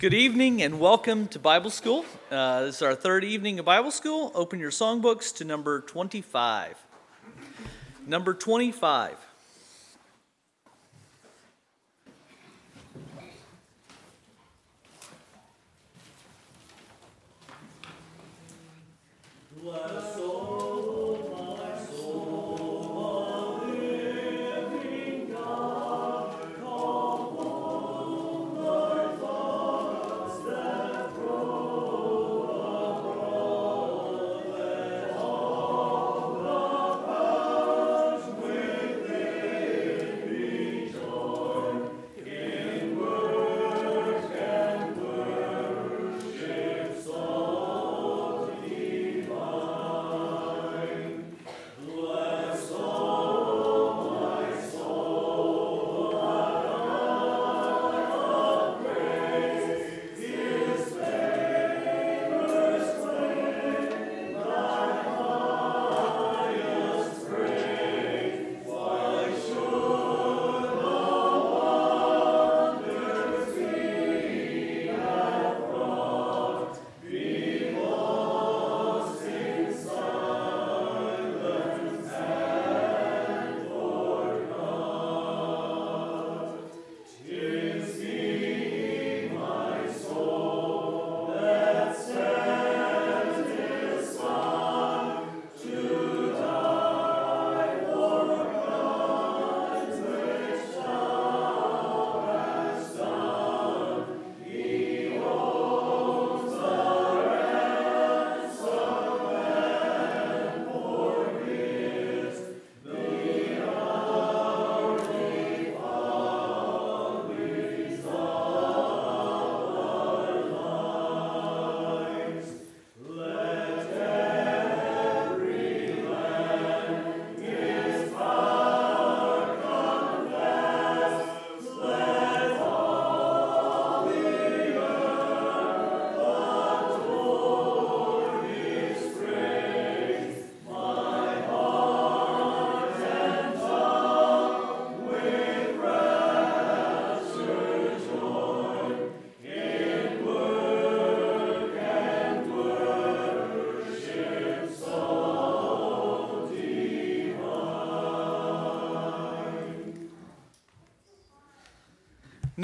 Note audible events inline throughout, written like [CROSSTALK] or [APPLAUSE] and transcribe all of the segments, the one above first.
Good evening and welcome to Bible School. Uh, this is our third evening of Bible School. Open your songbooks to number 25. Number 25.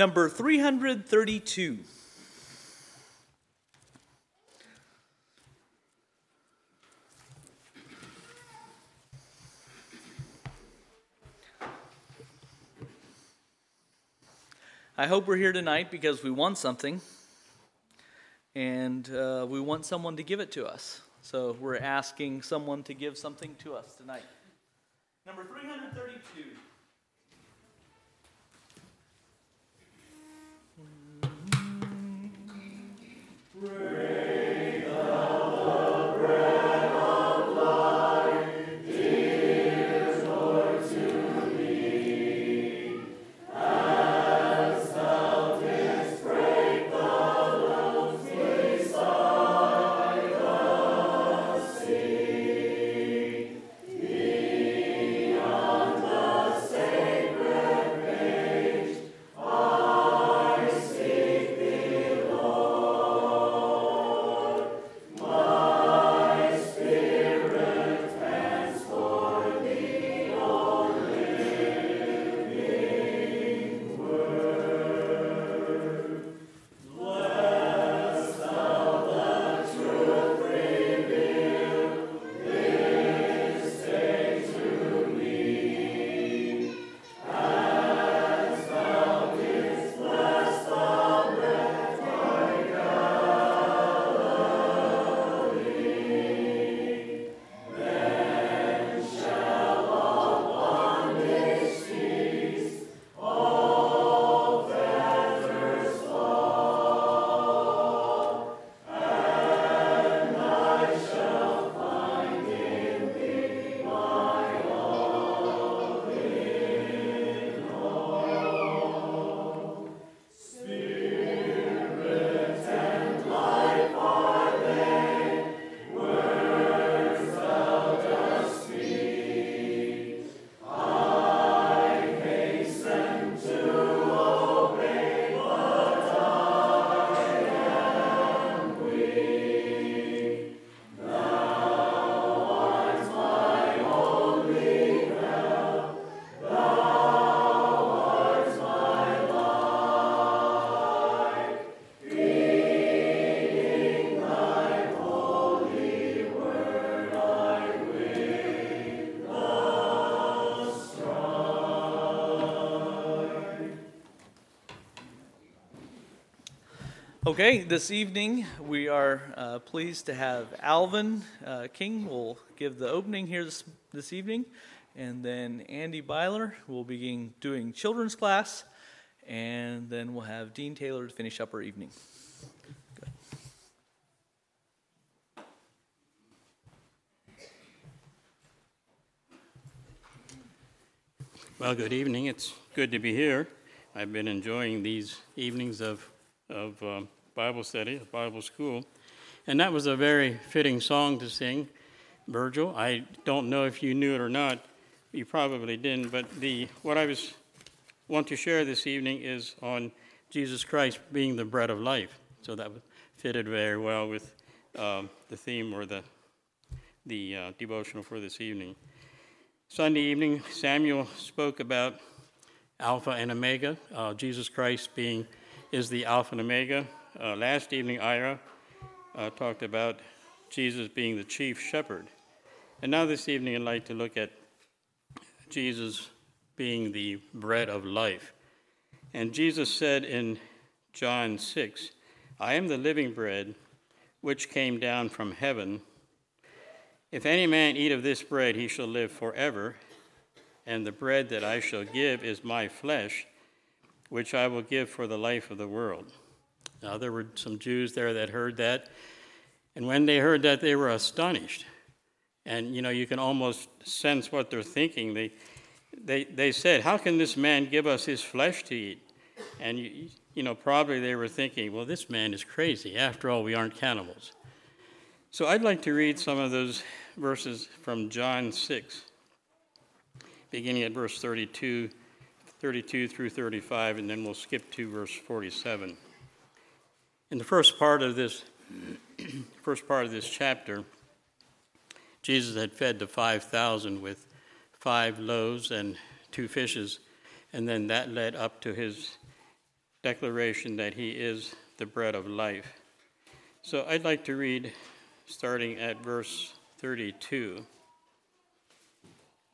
Number 332. I hope we're here tonight because we want something and uh, we want someone to give it to us. So we're asking someone to give something to us tonight. Number 332. Praise Okay, this evening we are uh, pleased to have Alvin uh, King will give the opening here this, this evening, and then Andy Byler will begin doing children's class, and then we'll have Dean Taylor to finish up our evening. Well, good evening. It's good to be here. I've been enjoying these evenings of, of um, Bible study, Bible school. And that was a very fitting song to sing, Virgil. I don't know if you knew it or not. You probably didn't. But the, what I was, want to share this evening is on Jesus Christ being the bread of life. So that fitted very well with um, the theme or the, the uh, devotional for this evening. Sunday evening, Samuel spoke about Alpha and Omega, uh, Jesus Christ being is the Alpha and Omega. Uh, last evening, Ira uh, talked about Jesus being the chief shepherd. And now this evening, I'd like to look at Jesus being the bread of life. And Jesus said in John 6, I am the living bread which came down from heaven. If any man eat of this bread, he shall live forever. And the bread that I shall give is my flesh, which I will give for the life of the world. Now, there were some Jews there that heard that. And when they heard that, they were astonished. And, you know, you can almost sense what they're thinking. They, they, they said, How can this man give us his flesh to eat? And, you, you know, probably they were thinking, Well, this man is crazy. After all, we aren't cannibals. So I'd like to read some of those verses from John 6, beginning at verse 32, 32 through 35, and then we'll skip to verse 47. In the first part of this, [CLEARS THROAT] first part of this chapter, Jesus had fed the 5,000 with five loaves and two fishes, and then that led up to his declaration that he is the bread of life. So I'd like to read starting at verse 32.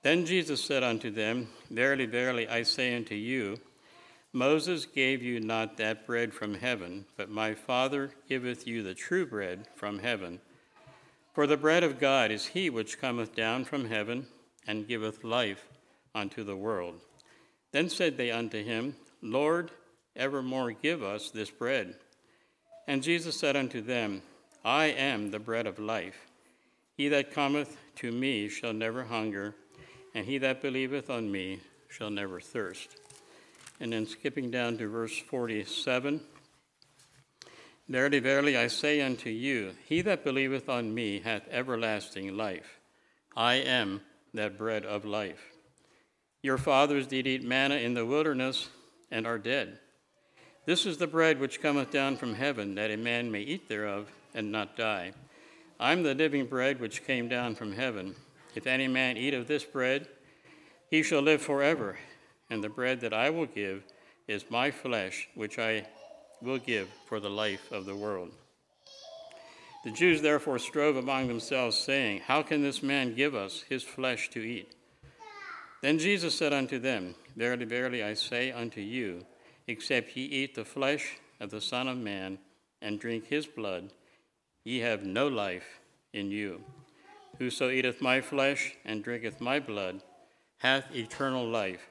Then Jesus said unto them, Verily, verily, I say unto you, Moses gave you not that bread from heaven, but my Father giveth you the true bread from heaven. For the bread of God is he which cometh down from heaven and giveth life unto the world. Then said they unto him, Lord, evermore give us this bread. And Jesus said unto them, I am the bread of life. He that cometh to me shall never hunger, and he that believeth on me shall never thirst. And then skipping down to verse 47 Verily, verily, I say unto you, he that believeth on me hath everlasting life. I am that bread of life. Your fathers did eat manna in the wilderness and are dead. This is the bread which cometh down from heaven, that a man may eat thereof and not die. I'm the living bread which came down from heaven. If any man eat of this bread, he shall live forever. And the bread that I will give is my flesh, which I will give for the life of the world. The Jews therefore strove among themselves, saying, How can this man give us his flesh to eat? Then Jesus said unto them, Verily, verily, I say unto you, except ye eat the flesh of the Son of Man and drink his blood, Ye have no life in you. Whoso eateth my flesh and drinketh my blood hath eternal life,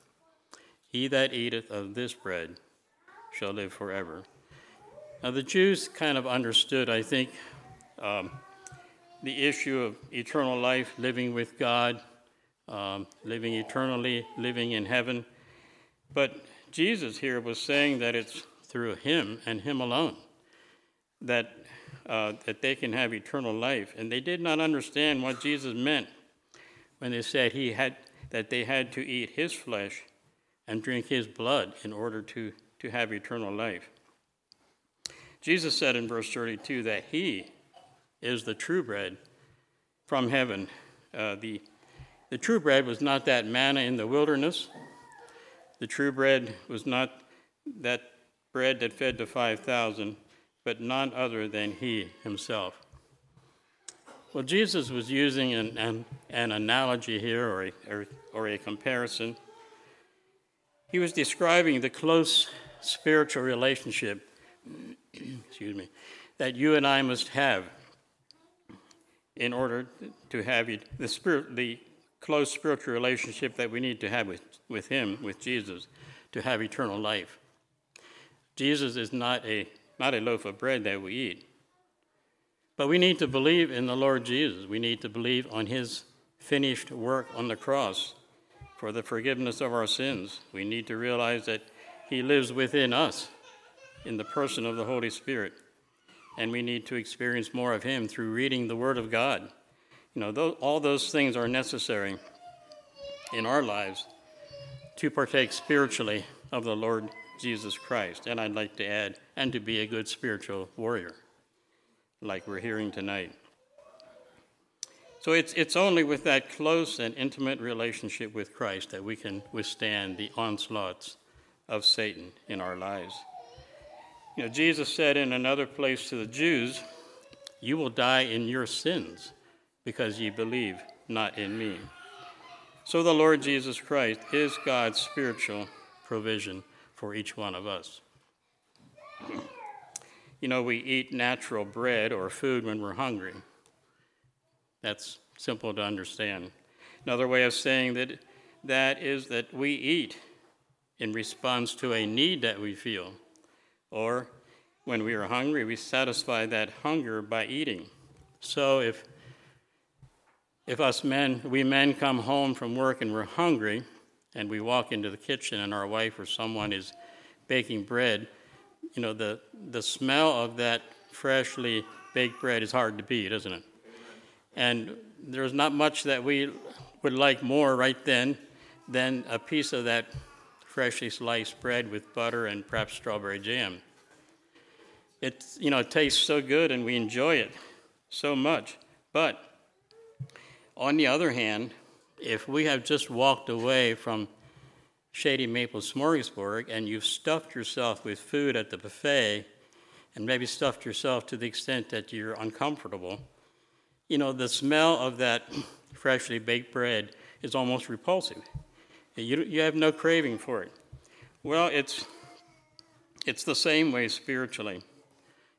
He that eateth of this bread shall live forever. Now, the Jews kind of understood, I think, um, the issue of eternal life, living with God, um, living eternally, living in heaven. But Jesus here was saying that it's through Him and Him alone that, uh, that they can have eternal life. And they did not understand what Jesus meant when they said he had, that they had to eat his flesh and drink his blood in order to, to have eternal life. Jesus said in verse 32 that He is the true bread from heaven. Uh, the, the true bread was not that manna in the wilderness. The true bread was not that bread that fed the 5,000, but none other than He Himself. Well, Jesus was using an, an, an analogy here or a, or, or a comparison. He was describing the close spiritual relationship, [CLEARS THROAT] excuse me, that you and I must have in order to have the spirit, the close spiritual relationship that we need to have with, with Him, with Jesus, to have eternal life. Jesus is not a, not a loaf of bread that we eat. But we need to believe in the Lord Jesus. We need to believe on His finished work on the cross for the forgiveness of our sins. We need to realize that He lives within us in the person of the Holy Spirit. And we need to experience more of Him through reading the Word of God. You know, those, all those things are necessary in our lives to partake spiritually of the Lord Jesus Christ. And I'd like to add, and to be a good spiritual warrior, like we're hearing tonight. So it's, it's only with that close and intimate relationship with Christ that we can withstand the onslaughts of Satan in our lives. You know, Jesus said in another place to the Jews, You will die in your sins because ye believe not in me. So the Lord Jesus Christ is God's spiritual provision for each one of us. You know, we eat natural bread or food when we're hungry. That's simple to understand. Another way of saying that that is that we eat in response to a need that we feel. Or when we are hungry, we satisfy that hunger by eating. So if if us men, we men come home from work and we're hungry, and we walk into the kitchen and our wife or someone is baking bread, you know, the, the smell of that freshly baked bread is hard to beat, isn't it? And there's not much that we would like more right then than a piece of that freshly sliced bread with butter and perhaps strawberry jam. It, you know, it tastes so good and we enjoy it so much. But on the other hand, if we have just walked away from Shady Maple Smorgasbord and you've stuffed yourself with food at the buffet and maybe stuffed yourself to the extent that you're uncomfortable, you know, the smell of that [CLEARS THROAT] freshly baked bread is almost repulsive. You, you have no craving for it. Well, it's, it's the same way spiritually.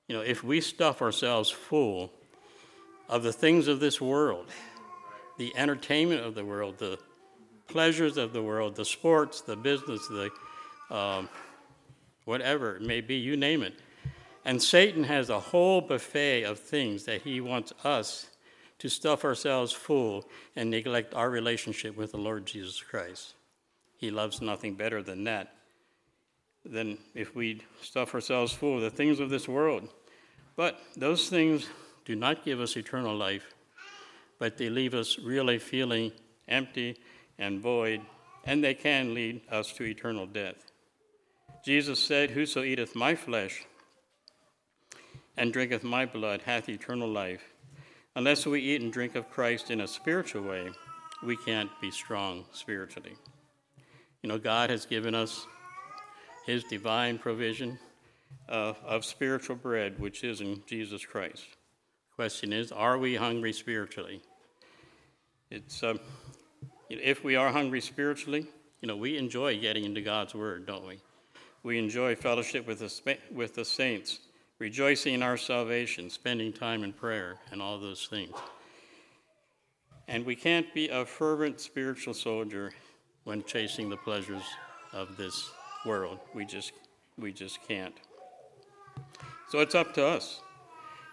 You know, if we stuff ourselves full of the things of this world, the entertainment of the world, the pleasures of the world, the sports, the business, the um, whatever it may be, you name it. And Satan has a whole buffet of things that he wants us to stuff ourselves full and neglect our relationship with the Lord Jesus Christ. He loves nothing better than that, than if we stuff ourselves full of the things of this world. But those things do not give us eternal life but they leave us really feeling empty and void, and they can lead us to eternal death. Jesus said, Whoso eateth my flesh and drinketh my blood hath eternal life. Unless we eat and drink of Christ in a spiritual way, we can't be strong spiritually. You know, God has given us His divine provision of, of spiritual bread, which is in Jesus Christ. Question is, are we hungry spiritually? It's um, if we are hungry spiritually, you know, we enjoy getting into God's Word, don't we? We enjoy fellowship with the, with the saints, rejoicing in our salvation, spending time in prayer, and all those things. And we can't be a fervent spiritual soldier when chasing the pleasures of this world. We just, we just can't. So it's up to us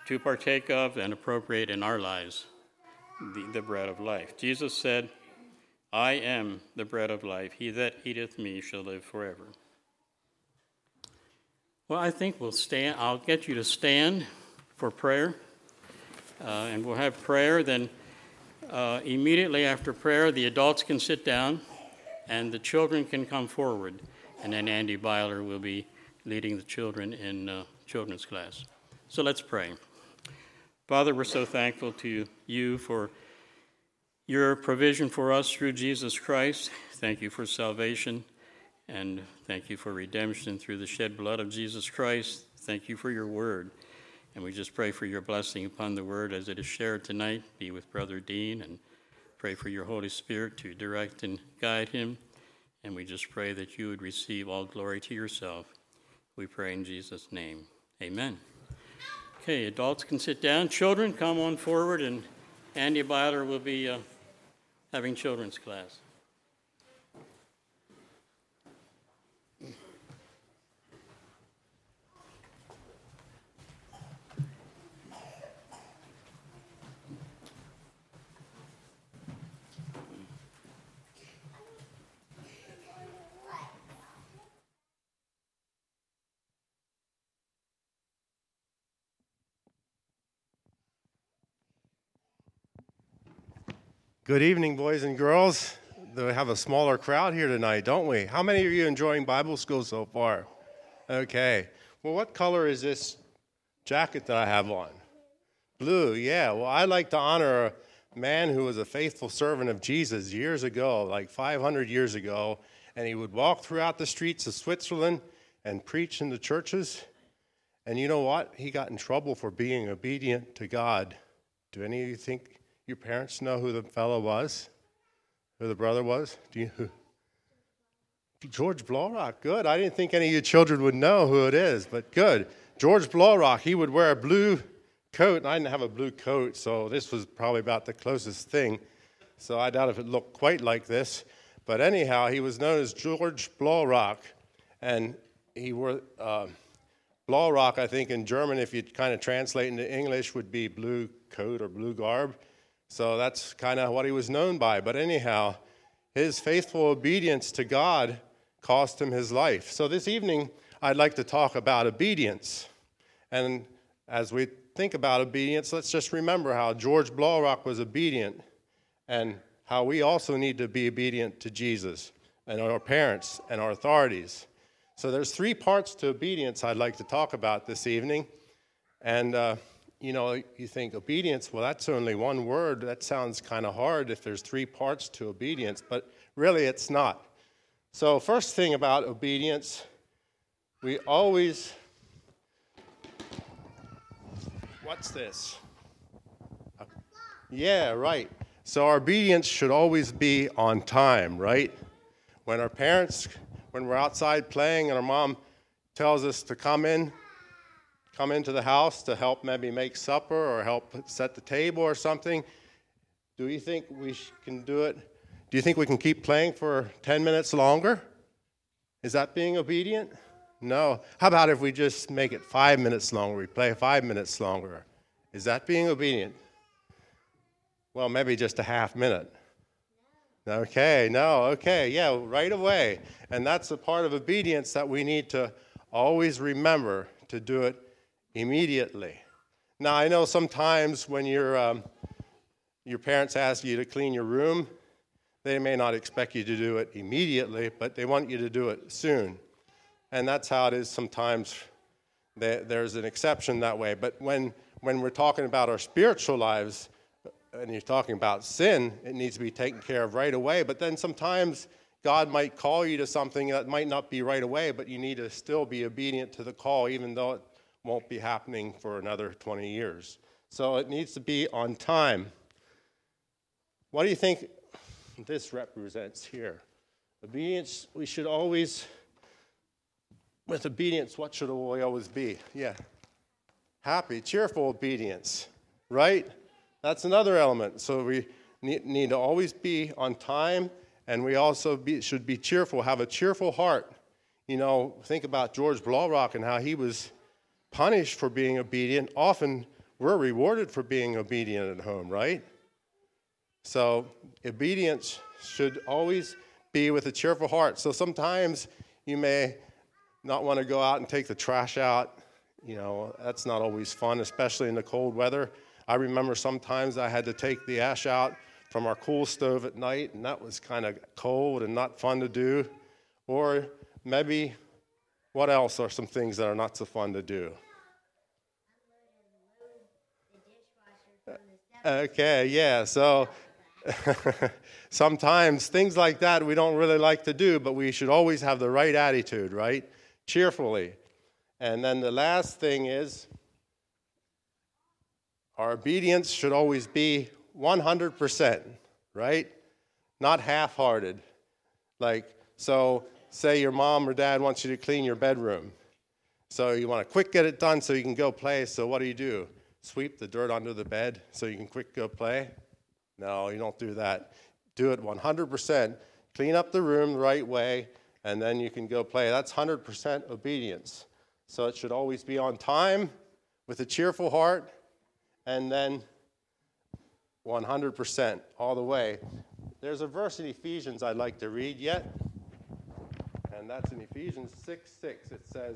to partake of and appropriate in our lives the, the bread of life. Jesus said, I am the bread of life. He that eateth me shall live forever. Well, I think we'll stand. I'll get you to stand for prayer. Uh, and we'll have prayer. Then, uh, immediately after prayer, the adults can sit down and the children can come forward. And then Andy Byler will be leading the children in uh, children's class. So let's pray. Father, we're so thankful to you for your provision for us through Jesus Christ. Thank you for salvation, and thank you for redemption through the shed blood of Jesus Christ. Thank you for your word. And we just pray for your blessing upon the word as it is shared tonight. Be with Brother Dean and pray for your Holy Spirit to direct and guide him. And we just pray that you would receive all glory to yourself. We pray in Jesus' name. Amen. Okay, adults can sit down. Children, come on forward, and Andy Byler will be uh, having children's class. Good evening, boys and girls. We have a smaller crowd here tonight, don't we? How many of you enjoying Bible school so far? Okay. Well, what color is this jacket that I have on? Blue, yeah. Well, I'd like to honor a man who was a faithful servant of Jesus years ago, like 500 years ago, and he would walk throughout the streets of Switzerland and preach in the churches. And you know what? He got in trouble for being obedient to God. Do any of you think your parents know who the fellow was? Who the brother was? Do you? Who? George Blaurock. Good. I didn't think any of you children would know who it is, but good. George Blaurock. He would wear a blue coat, and I didn't have a blue coat, so this was probably about the closest thing. So I doubt if it looked quite like this. But anyhow, he was known as George Blaurock, and he wore uh. I think in German, if you kind of translate into English, would be blue coat or blue garb. So that's kind of what he was known by. But anyhow, his faithful obedience to God cost him his life. So this evening, I'd like to talk about obedience. And as we think about obedience, let's just remember how George Blaurock was obedient and how we also need to be obedient to Jesus and our parents and our authorities. So there's three parts to obedience I'd like to talk about this evening. And uh, you know, you think obedience, well, that's only one word. That sounds kind of hard if there's three parts to obedience, but really it's not. So, first thing about obedience, we always. What's this? Yeah, right. So, our obedience should always be on time, right? When our parents, when we're outside playing and our mom tells us to come in, come into the house to help maybe make supper or help set the table or something, do you think we can do it? Do you think we can keep playing for 10 minutes longer? Is that being obedient? No. How about if we just make it five minutes longer? We play five minutes longer. Is that being obedient? Well, maybe just a half minute. Okay, no, okay, yeah, right away. And that's a part of obedience that we need to always remember to do it immediately. Now, I know sometimes when your um, your parents ask you to clean your room, they may not expect you to do it immediately, but they want you to do it soon. And that's how it is sometimes. There's an exception that way. But when, when we're talking about our spiritual lives, and you're talking about sin, it needs to be taken care of right away. But then sometimes God might call you to something that might not be right away, but you need to still be obedient to the call, even though it won't be happening for another 20 years. So it needs to be on time. What do you think this represents here? Obedience, we should always, with obedience, what should we always be? Yeah. Happy, cheerful obedience, right? That's another element. So we need, need to always be on time, and we also be, should be cheerful, have a cheerful heart. You know, think about George Blaurock and how he was punished for being obedient. Often we're rewarded for being obedient at home, right? So obedience should always be with a cheerful heart. So sometimes you may not want to go out and take the trash out. You know, that's not always fun, especially in the cold weather. I remember sometimes I had to take the ash out from our cool stove at night, and that was kind of cold and not fun to do. Or maybe What else are some things that are not so fun to do? Okay, yeah. So [LAUGHS] sometimes things like that we don't really like to do, but we should always have the right attitude, right? Cheerfully. And then the last thing is our obedience should always be 100%, right? Not half hearted. Like, so say your mom or dad wants you to clean your bedroom. So you want to quick get it done so you can go play. So what do you do? Sweep the dirt under the bed so you can quick go play? No, you don't do that. Do it 100%. Clean up the room the right way, and then you can go play. That's 100% obedience. So it should always be on time with a cheerful heart, and then 100% all the way. There's a verse in Ephesians I'd like to read yet, and that's in Ephesians 6 6. It says,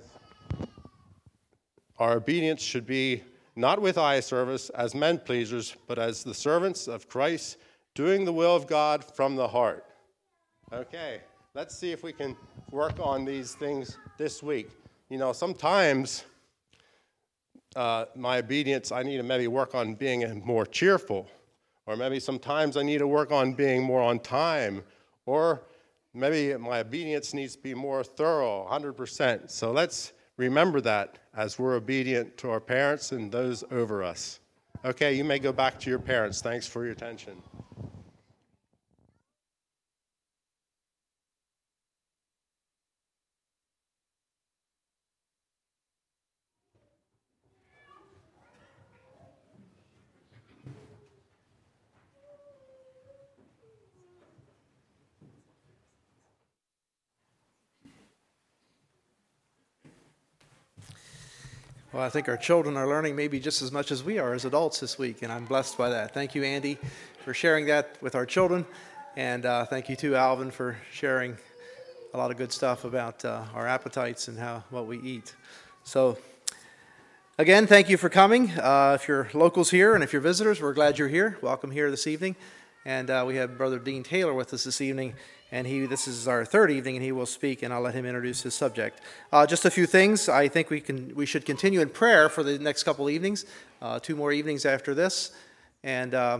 Our obedience should be not with eye service as men pleasers, but as the servants of Christ, doing the will of God from the heart. Okay, let's see if we can work on these things this week. You know, sometimes uh, my obedience, I need to maybe work on being more cheerful, or maybe sometimes I need to work on being more on time, or maybe my obedience needs to be more thorough, 100%. So let's remember that as we're obedient to our parents and those over us. Okay, you may go back to your parents. Thanks for your attention. Well, I think our children are learning maybe just as much as we are as adults this week, and I'm blessed by that. Thank you, Andy, for sharing that with our children, and uh, thank you too, Alvin, for sharing a lot of good stuff about uh, our appetites and how what we eat. So, again, thank you for coming. Uh, if you're locals here and if you're visitors, we're glad you're here. Welcome here this evening, and uh, we have Brother Dean Taylor with us this evening and he this is our third evening and he will speak and i'll let him introduce his subject. Uh, just a few things. I think we can we should continue in prayer for the next couple evenings uh, two more evenings after this. And uh,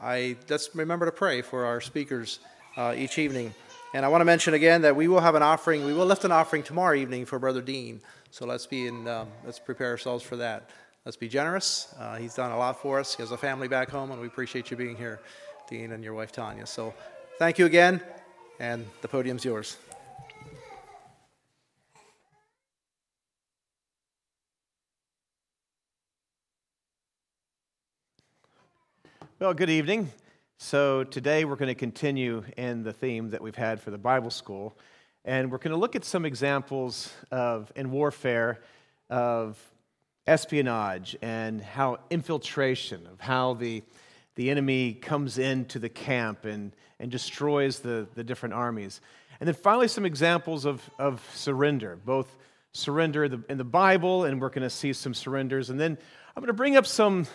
i let's remember to pray for our speakers uh, each evening. And i want to mention again that we will have an offering we will lift an offering tomorrow evening for brother dean. So let's be in um, let's prepare ourselves for that. Let's be generous. Uh, he's done a lot for us. He has a family back home and we appreciate you being here dean and your wife tanya. So Thank you again, and the podium's yours. Well, good evening. So, today we're going to continue in the theme that we've had for the Bible school, and we're going to look at some examples of in warfare of espionage and how infiltration, of how the the enemy comes into the camp and, and destroys the, the different armies. And then finally, some examples of, of surrender, both surrender in the Bible, and we're going to see some surrenders. And then I'm going to bring up some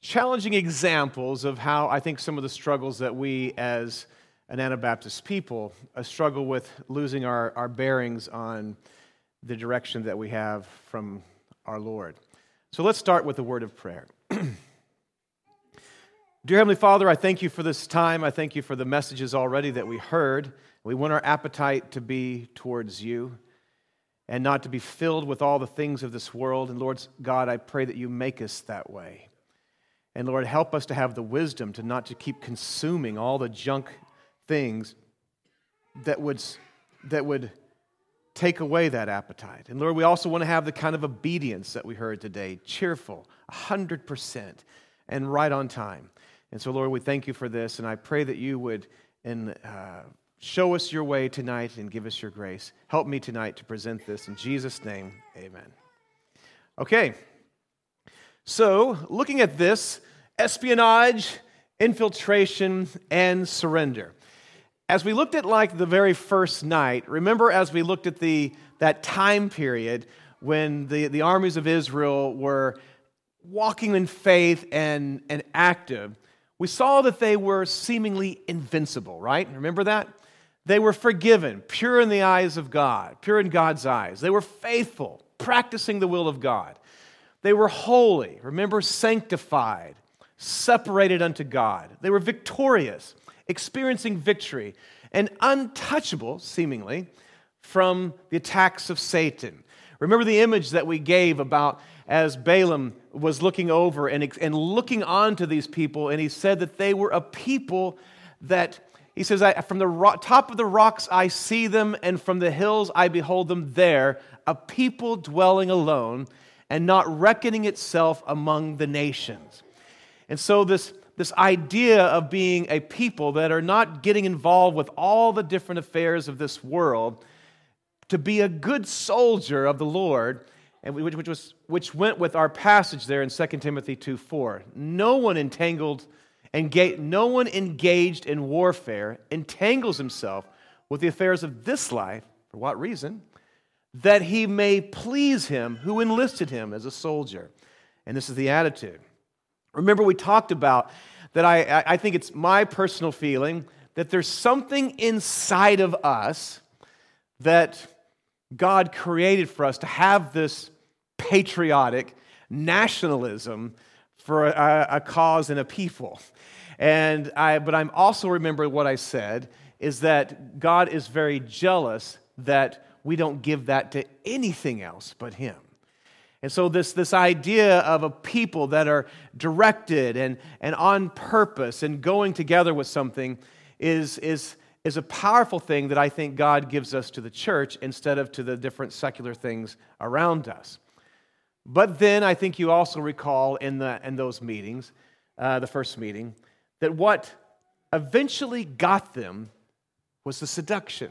challenging examples of how I think some of the struggles that we as an Anabaptist people uh, struggle with losing our, our bearings on the direction that we have from our Lord. So let's start with a word of prayer. [CLEARS THROAT] Dear Heavenly Father, I thank you for this time. I thank you for the messages already that we heard. We want our appetite to be towards you and not to be filled with all the things of this world. And Lord God, I pray that you make us that way. And Lord, help us to have the wisdom to not to keep consuming all the junk things that would, that would take away that appetite. And Lord, we also want to have the kind of obedience that we heard today, cheerful, 100%, and right on time. And so, Lord, we thank you for this, and I pray that you would and, uh, show us your way tonight and give us your grace. Help me tonight to present this. In Jesus' name, amen. Okay, so looking at this espionage, infiltration, and surrender. As we looked at like the very first night, remember as we looked at the, that time period when the, the armies of Israel were walking in faith and, and active, we saw that they were seemingly invincible, right? Remember that? They were forgiven, pure in the eyes of God, pure in God's eyes. They were faithful, practicing the will of God. They were holy, remember, sanctified, separated unto God. They were victorious, experiencing victory, and untouchable, seemingly, from the attacks of Satan. Remember the image that we gave about as Balaam was looking over and, and looking onto these people, and he said that they were a people that, he says, from the top of the rocks I see them, and from the hills I behold them there, a people dwelling alone and not reckoning itself among the nations. And so, this, this idea of being a people that are not getting involved with all the different affairs of this world, to be a good soldier of the Lord, and which, which, was, which went with our passage there in 2 Timothy 2 4. No one entangled, engaged, no one engaged in warfare entangles himself with the affairs of this life. For what reason? That he may please him who enlisted him as a soldier. And this is the attitude. Remember, we talked about that I, I think it's my personal feeling that there's something inside of us that God created for us to have this patriotic nationalism for a, a cause and a people. And I, but I'm also remembering what I said is that God is very jealous that we don't give that to anything else but Him. And so, this, this idea of a people that are directed and, and on purpose and going together with something is, is, is a powerful thing that I think God gives us to the church instead of to the different secular things around us. But then I think you also recall in, the, in those meetings, uh, the first meeting, that what eventually got them was the seduction.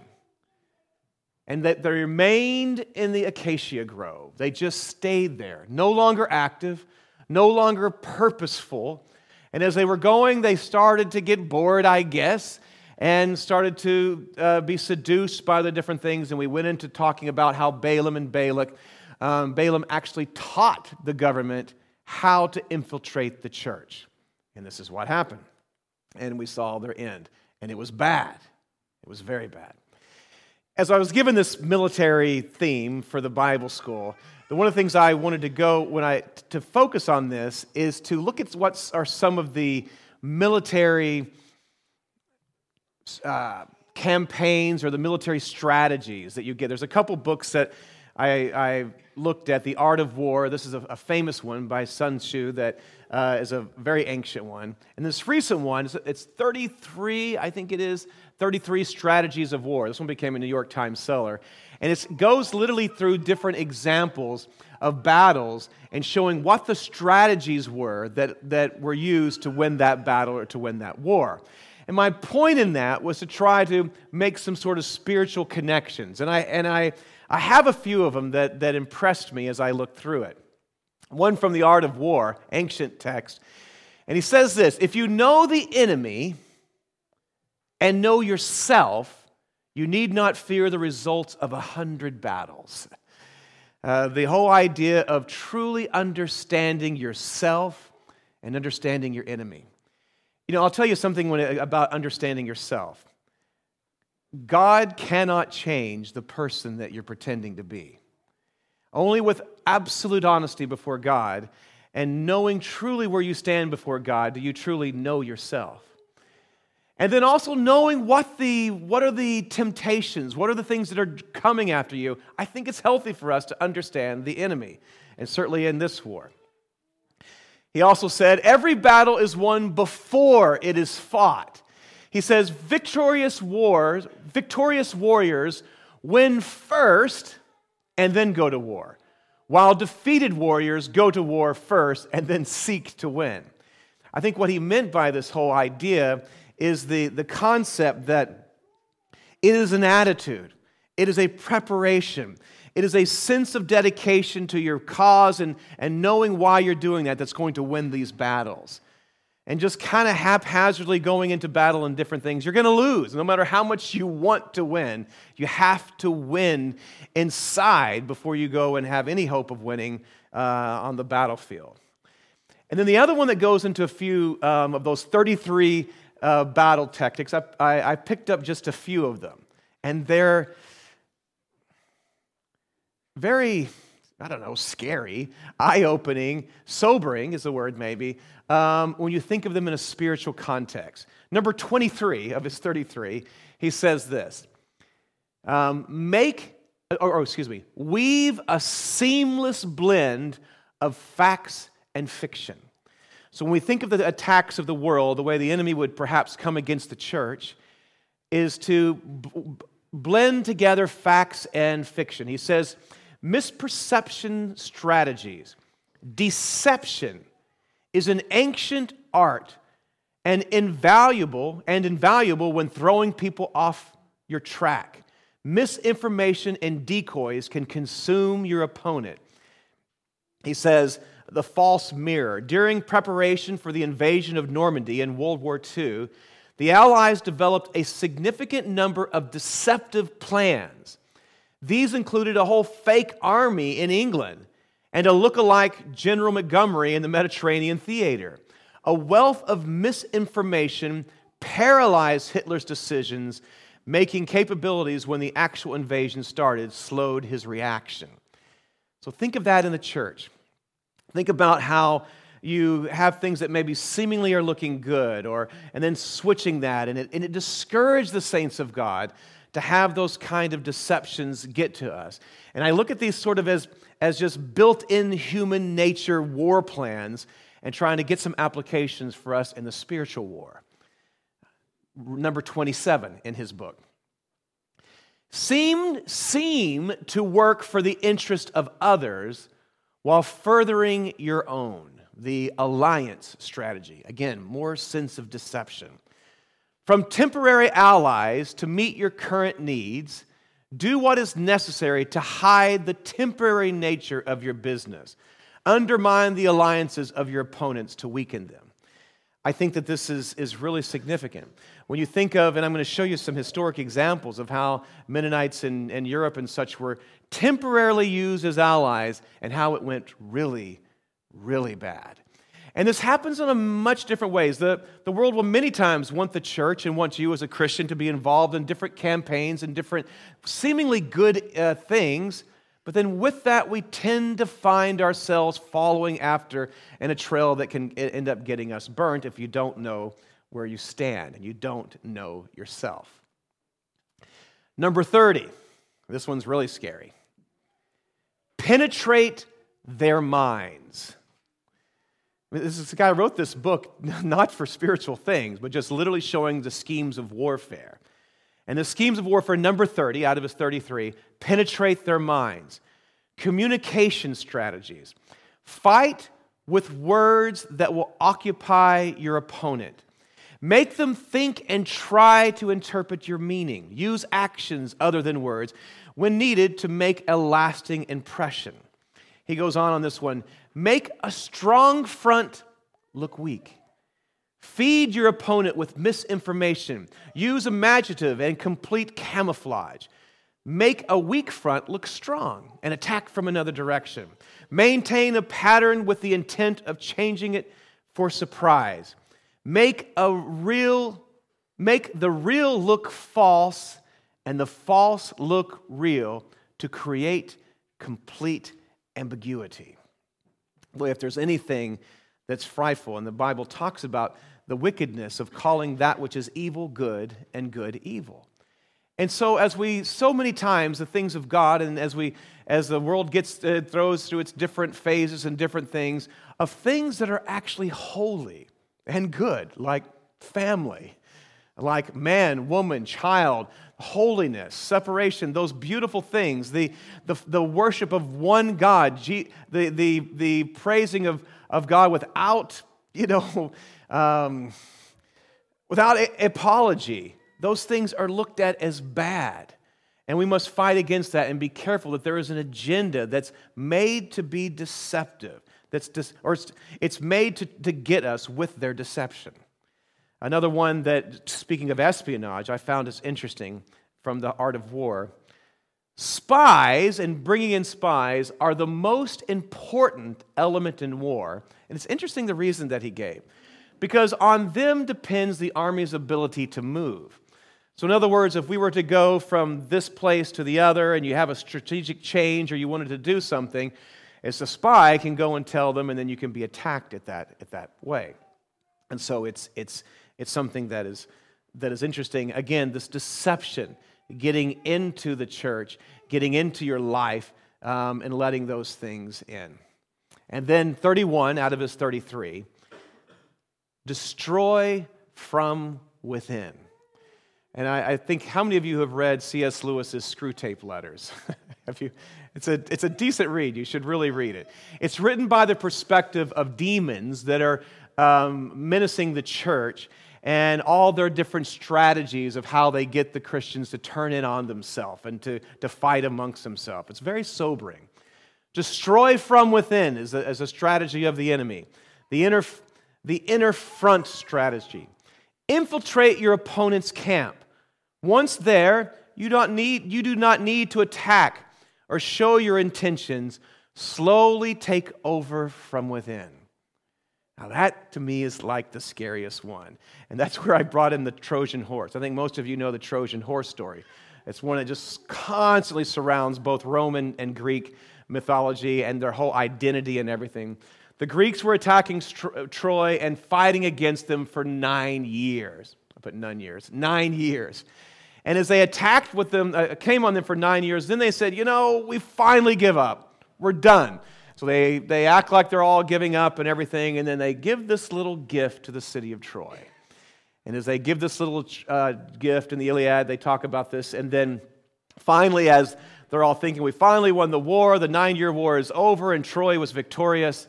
And that they remained in the acacia grove. They just stayed there, no longer active, no longer purposeful. And as they were going, they started to get bored, I guess, and started to uh, be seduced by the different things. And we went into talking about how Balaam and Balak, um, Balaam actually taught the government how to infiltrate the church. And this is what happened. And we saw their end. And it was bad. It was very bad. As I was given this military theme for the Bible school, one of the things I wanted to go when I to focus on this is to look at what are some of the military uh, campaigns or the military strategies that you get. There's a couple books that I, I looked at. The Art of War. This is a, a famous one by Sun Tzu that uh, is a very ancient one. And this recent one, it's 33, I think it is, 33 strategies of war. This one became a New York Times seller. And it goes literally through different examples of battles and showing what the strategies were that, that were used to win that battle or to win that war. And my point in that was to try to make some sort of spiritual connections. And I, and I, I have a few of them that, that impressed me as I looked through it. One from the Art of War, ancient text. And he says this If you know the enemy and know yourself, you need not fear the results of a hundred battles. Uh, the whole idea of truly understanding yourself and understanding your enemy. You know, I'll tell you something when, uh, about understanding yourself. God cannot change the person that you're pretending to be. Only with absolute honesty before God and knowing truly where you stand before God do you truly know yourself. And then also knowing what, the, what are the temptations, what are the things that are coming after you. I think it's healthy for us to understand the enemy, and certainly in this war. He also said, Every battle is won before it is fought. He says, Victorious wars, victorious warriors win first and then go to war, while defeated warriors go to war first and then seek to win. I think what he meant by this whole idea is the, the concept that it is an attitude, it is a preparation, it is a sense of dedication to your cause and, and knowing why you're doing that that's going to win these battles. And just kind of haphazardly going into battle and different things, you're going to lose. No matter how much you want to win, you have to win inside before you go and have any hope of winning uh, on the battlefield. And then the other one that goes into a few um, of those 33 uh, battle tactics, I, I, I picked up just a few of them. And they're very, I don't know, scary, eye opening, sobering is the word maybe, um, when you think of them in a spiritual context. Number 23 of his 33, he says this um, Make, or, or excuse me, weave a seamless blend of facts and fiction. So when we think of the attacks of the world, the way the enemy would perhaps come against the church is to b- blend together facts and fiction. He says, misperception strategies, deception is an ancient art and invaluable and invaluable when throwing people off your track. Misinformation and decoys can consume your opponent. He says, the false mirror. During preparation for the invasion of Normandy in World War II, the Allies developed a significant number of deceptive plans. These included a whole fake army in England and a look-alike General Montgomery in the Mediterranean theater. A wealth of misinformation paralyzed Hitler's decisions, making capabilities when the actual invasion started slowed his reaction. So think of that in the church. Think about how you have things that maybe seemingly are looking good, or and then switching that, and it, and it discouraged the saints of God to have those kind of deceptions get to us. And I look at these sort of as, as just built in human nature war plans and trying to get some applications for us in the spiritual war. Number 27 in his book. Seem, seem to work for the interest of others while furthering your own, the alliance strategy. Again, more sense of deception. From temporary allies to meet your current needs, do what is necessary to hide the temporary nature of your business. Undermine the alliances of your opponents to weaken them. I think that this is, is really significant. When you think of, and I'm going to show you some historic examples of how Mennonites in, in Europe and such were temporarily used as allies and how it went really, really bad. And this happens in a much different ways. The, the world will many times want the church and want you as a Christian to be involved in different campaigns and different seemingly good uh, things. But then with that, we tend to find ourselves following after in a trail that can end up getting us burnt if you don't know where you stand and you don't know yourself. Number 30. This one's really scary. Penetrate their minds. This is the guy wrote this book [LAUGHS] not for spiritual things, but just literally showing the schemes of warfare. And the schemes of warfare, number 30 out of his 33, penetrate their minds. Communication strategies. Fight with words that will occupy your opponent. Make them think and try to interpret your meaning. Use actions other than words when needed to make a lasting impression. He goes on on this one make a strong front look weak. Feed your opponent with misinformation. Use imaginative and complete camouflage. Make a weak front look strong and attack from another direction. Maintain a pattern with the intent of changing it for surprise. Make a real make the real look false and the false look real to create complete ambiguity. Boy, if there's anything that's frightful, and the Bible talks about the wickedness of calling that which is evil good and good evil. And so, as we so many times the things of God, and as we as the world gets uh, throws through its different phases and different things of things that are actually holy and good, like family, like man, woman, child, holiness, separation, those beautiful things, the, the, the worship of one God, the, the, the praising of, of God without, [LAUGHS] you know, um, without a- apology. Those things are looked at as bad. And we must fight against that and be careful that there is an agenda that's made to be deceptive, that's dis- or it's, it's made to, to get us with their deception. Another one that, speaking of espionage, I found is interesting from the art of war. Spies and bringing in spies are the most important element in war. And it's interesting the reason that he gave. Because on them depends the army's ability to move. So, in other words, if we were to go from this place to the other and you have a strategic change or you wanted to do something, as a spy can go and tell them, and then you can be attacked at that, at that way. And so it's, it's, it's something that is, that is interesting. Again, this deception, getting into the church, getting into your life, um, and letting those things in. And then 31 out of his 33 destroy from within. And I, I, think how many of you have read C.S. Lewis's Screwtape Letters? [LAUGHS] have you? It's a, it's a decent read. You should really read it. It's written by the perspective of demons that are um, menacing the church and all their different strategies of how they get the Christians to turn in on themselves and to, to fight amongst themselves. It's very sobering. Destroy from within is a, is a strategy of the enemy, the inner, the inner front strategy. Infiltrate your opponent's camp. Once there, you, don't need, you do not need to attack or show your intentions. Slowly take over from within. Now, that to me is like the scariest one. And that's where I brought in the Trojan horse. I think most of you know the Trojan horse story. It's one that just constantly surrounds both Roman and Greek mythology and their whole identity and everything. The Greeks were attacking Troy and fighting against them for nine years. I put nine years, nine years. And as they attacked with them, uh, came on them for nine years, then they said, you know, we finally give up. We're done. So they, they act like they're all giving up and everything, and then they give this little gift to the city of Troy. And as they give this little uh, gift in the Iliad, they talk about this, and then finally, as they're all thinking, we finally won the war, the nine year war is over, and Troy was victorious,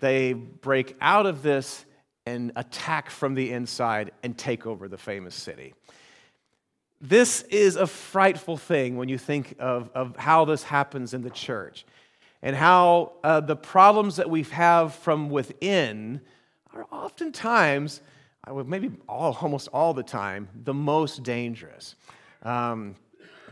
they break out of this and attack from the inside and take over the famous city. This is a frightful thing when you think of, of how this happens in the church and how uh, the problems that we have from within are oftentimes, maybe all, [LAUGHS] almost all the time, the most dangerous. Um,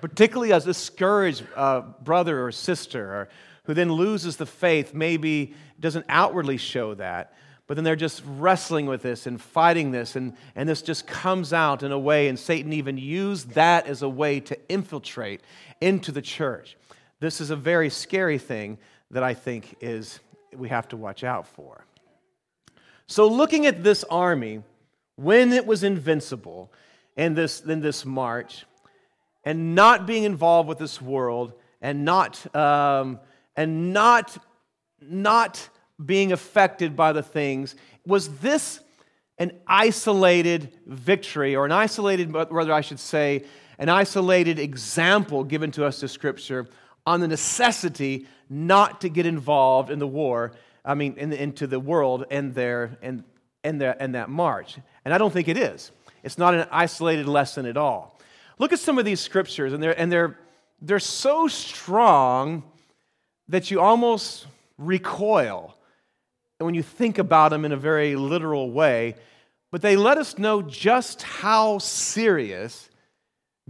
particularly as a discouraged uh, brother or sister or, who then loses the faith, maybe doesn't outwardly show that, but then they're just wrestling with this and fighting this, and, and this just comes out in a way, and Satan even used that as a way to infiltrate into the church. This is a very scary thing that I think is we have to watch out for. So, looking at this army, when it was invincible in this, in this march, and not being involved with this world, and not, um, and not, not being affected by the things, was this an isolated victory, or an isolated, rather, I should say, an isolated example given to us to Scripture on the necessity not to get involved in the war, I mean, in, into the world and, their, and, and, their, and that march. And I don't think it is. It's not an isolated lesson at all. Look at some of these scriptures, and they're, and they're, they're so strong that you almost recoil when you think about them in a very literal way. But they let us know just how serious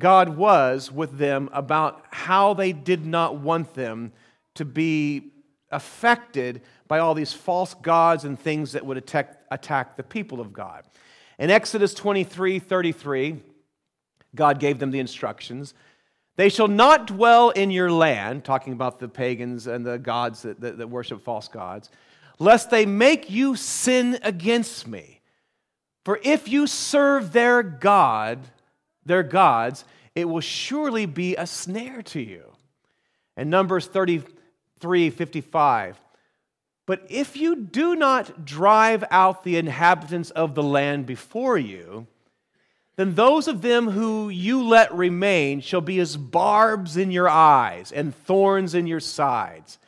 God was with them about how they did not want them to be affected by all these false gods and things that would attack, attack the people of God. In Exodus 23 33, God gave them the instructions. They shall not dwell in your land, talking about the pagans and the gods that, that, that worship false gods, lest they make you sin against me. For if you serve their God, their gods, it will surely be a snare to you. And Numbers 33 55. But if you do not drive out the inhabitants of the land before you, then those of them who you let remain shall be as barbs in your eyes and thorns in your sides,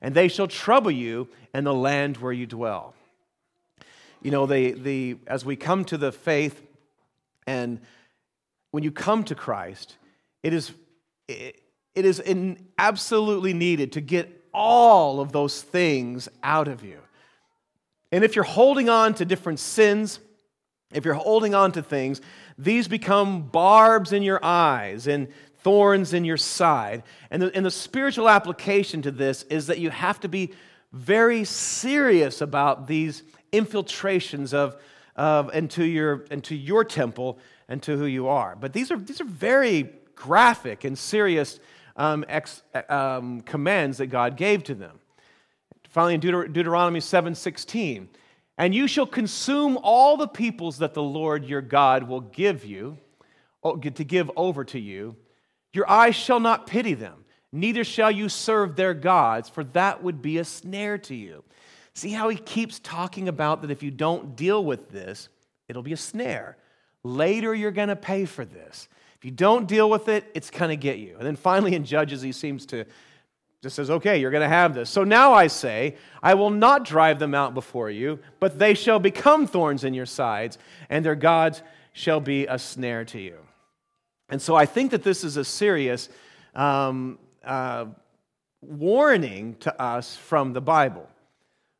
and they shall trouble you in the land where you dwell. You know, the, the, as we come to the faith and when you come to Christ, it is, it is absolutely needed to get all of those things out of you. And if you're holding on to different sins, if you're holding on to things, these become barbs in your eyes and thorns in your side. And the, and the spiritual application to this is that you have to be very serious about these infiltrations of, of into, your, into your temple and to who you are. But these are, these are very graphic and serious um, ex, um, commands that God gave to them. Finally, in Deuter- Deuteronomy 7:16, and you shall consume all the peoples that the Lord your God will give you, to give over to you. Your eyes shall not pity them, neither shall you serve their gods, for that would be a snare to you. See how he keeps talking about that if you don't deal with this, it'll be a snare. Later, you're going to pay for this. If you don't deal with it, it's going to get you. And then finally, in Judges, he seems to just says, okay, you're going to have this. So now I say, I will not drive them out before you, but they shall become thorns in your sides, and their gods shall be a snare to you. And so I think that this is a serious um, uh, warning to us from the Bible.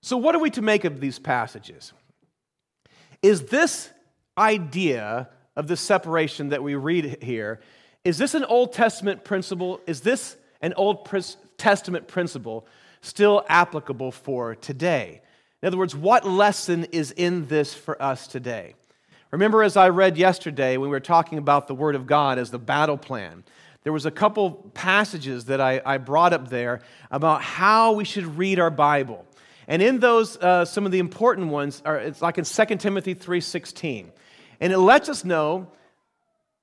So, what are we to make of these passages? Is this idea of the separation that we read here, is this an Old Testament principle? Is this an Old Testament principle still applicable for today? In other words, what lesson is in this for us today? Remember, as I read yesterday, when we were talking about the Word of God as the battle plan, there was a couple passages that I, I brought up there about how we should read our Bible. And in those, uh, some of the important ones are it's like in 2 Timothy 3.16. And it lets us know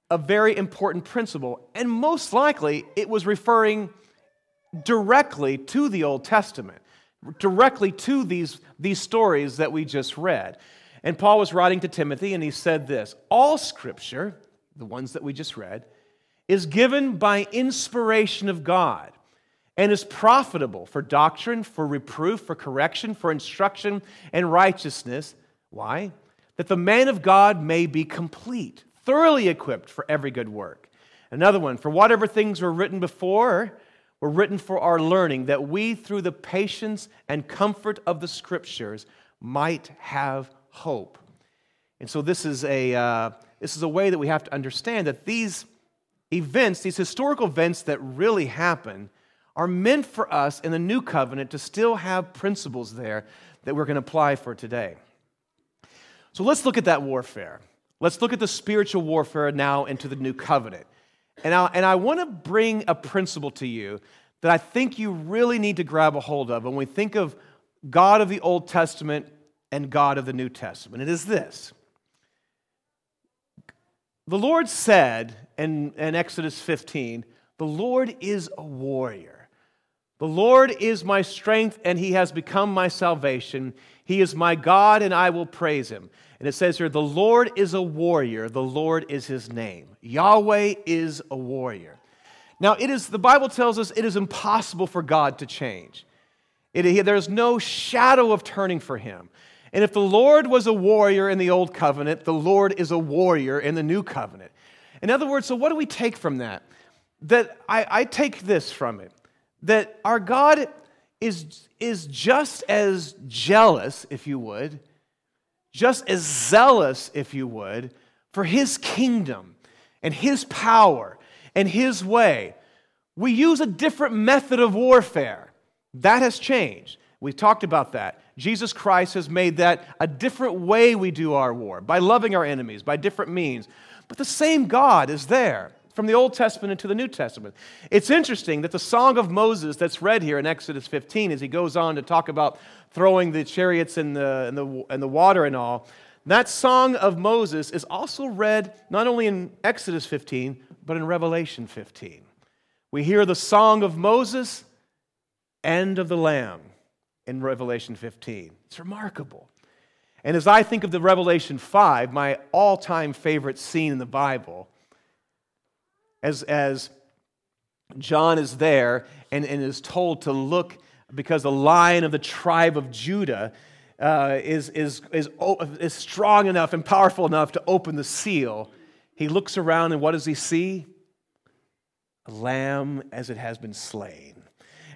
a very important principle. And most likely, it was referring directly to the Old Testament, directly to these, these stories that we just read. And Paul was writing to Timothy, and he said this All scripture, the ones that we just read, is given by inspiration of God and is profitable for doctrine, for reproof, for correction, for instruction and righteousness. Why? That the man of God may be complete, thoroughly equipped for every good work. Another one, for whatever things were written before were written for our learning, that we, through the patience and comfort of the scriptures, might have hope. And so, this is a, uh, this is a way that we have to understand that these events, these historical events that really happen, are meant for us in the new covenant to still have principles there that we're going to apply for today. So, let's look at that warfare. Let's look at the spiritual warfare now into the new covenant. And I, and I want to bring a principle to you that I think you really need to grab a hold of when we think of God of the Old Testament and God of the New Testament. It is this The Lord said in, in Exodus 15, The Lord is a warrior. The Lord is my strength, and he has become my salvation. He is my God, and I will praise him. And it says here, the Lord is a warrior, the Lord is his name. Yahweh is a warrior. Now, it is, the Bible tells us it is impossible for God to change. It, there's no shadow of turning for him. And if the Lord was a warrior in the old covenant, the Lord is a warrior in the new covenant. In other words, so what do we take from that? That I, I take this from it that our God is, is just as jealous, if you would, just as zealous, if you would, for his kingdom and his power and his way. We use a different method of warfare. That has changed. We've talked about that. Jesus Christ has made that a different way we do our war, by loving our enemies, by different means. But the same God is there from the Old Testament into the New Testament. It's interesting that the Song of Moses that's read here in Exodus 15, as he goes on to talk about throwing the chariots in the, in the, in the water and all, that Song of Moses is also read not only in Exodus 15, but in Revelation 15. We hear the Song of Moses and of the Lamb in Revelation 15. It's remarkable. And as I think of the Revelation 5, my all time favorite scene in the Bible, as, as John is there and, and is told to look because the lion of the tribe of Judah uh, is, is, is, is strong enough and powerful enough to open the seal. He looks around and what does he see? A lamb as it has been slain.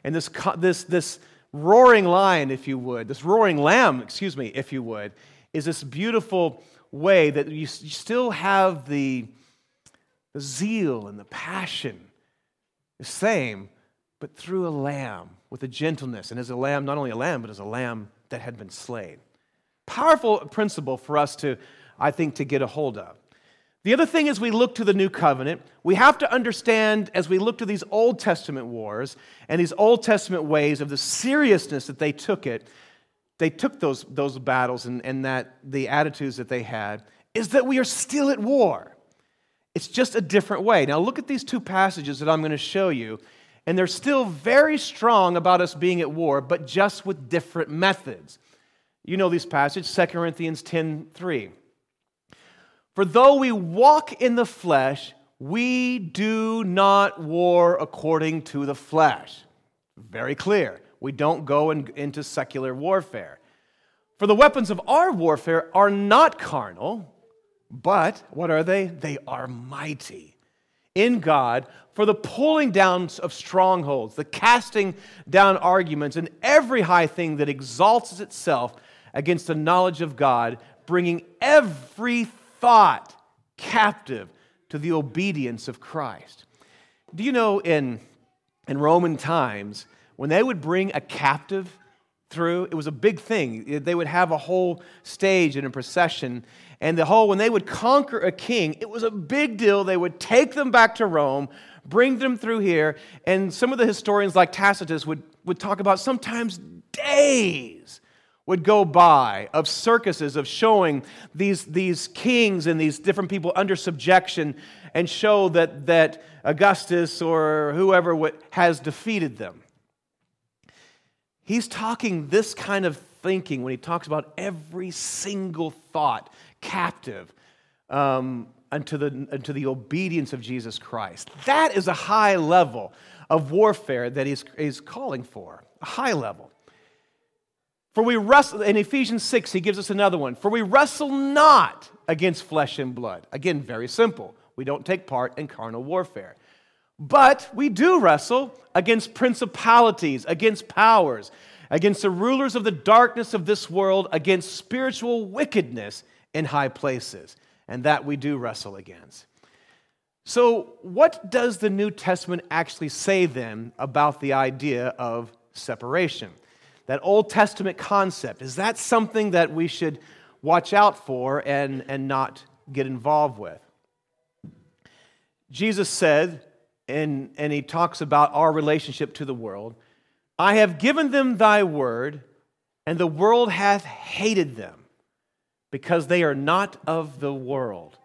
And this, this, this roaring lion, if you would, this roaring lamb, excuse me, if you would, is this beautiful way that you, you still have the, the zeal and the passion the same, but through a lamb with a gentleness. And as a lamb, not only a lamb, but as a lamb that had been slain. Powerful principle for us to, I think, to get a hold of. The other thing is we look to the new covenant, we have to understand as we look to these Old Testament wars and these Old Testament ways of the seriousness that they took it, they took those, those battles and, and that the attitudes that they had, is that we are still at war. It's just a different way. Now, look at these two passages that I'm going to show you, and they're still very strong about us being at war, but just with different methods. You know these passages, 2 Corinthians 10 3. For though we walk in the flesh, we do not war according to the flesh. Very clear. We don't go in, into secular warfare. For the weapons of our warfare are not carnal, but what are they? They are mighty in God for the pulling down of strongholds, the casting down arguments, and every high thing that exalts itself against the knowledge of God, bringing every thought captive to the obedience of Christ. Do you know in, in Roman times, when they would bring a captive through, it was a big thing. They would have a whole stage and a procession. And the whole, when they would conquer a king, it was a big deal. They would take them back to Rome, bring them through here. And some of the historians, like Tacitus, would, would talk about sometimes days would go by of circuses of showing these, these kings and these different people under subjection and show that, that Augustus or whoever has defeated them. He's talking this kind of thinking when he talks about every single thought captive um, unto, the, unto the obedience of Jesus Christ. That is a high level of warfare that he's, he's calling for, a high level. For we wrestle, in Ephesians 6, he gives us another one. For we wrestle not against flesh and blood. Again, very simple. We don't take part in carnal warfare. But we do wrestle against principalities, against powers, against the rulers of the darkness of this world, against spiritual wickedness in high places. And that we do wrestle against. So, what does the New Testament actually say then about the idea of separation? that Old Testament concept, is that something that we should watch out for and, and not get involved with? Jesus said, and, and he talks about our relationship to the world I have given them thy word, and the world hath hated them, because they are not of the world,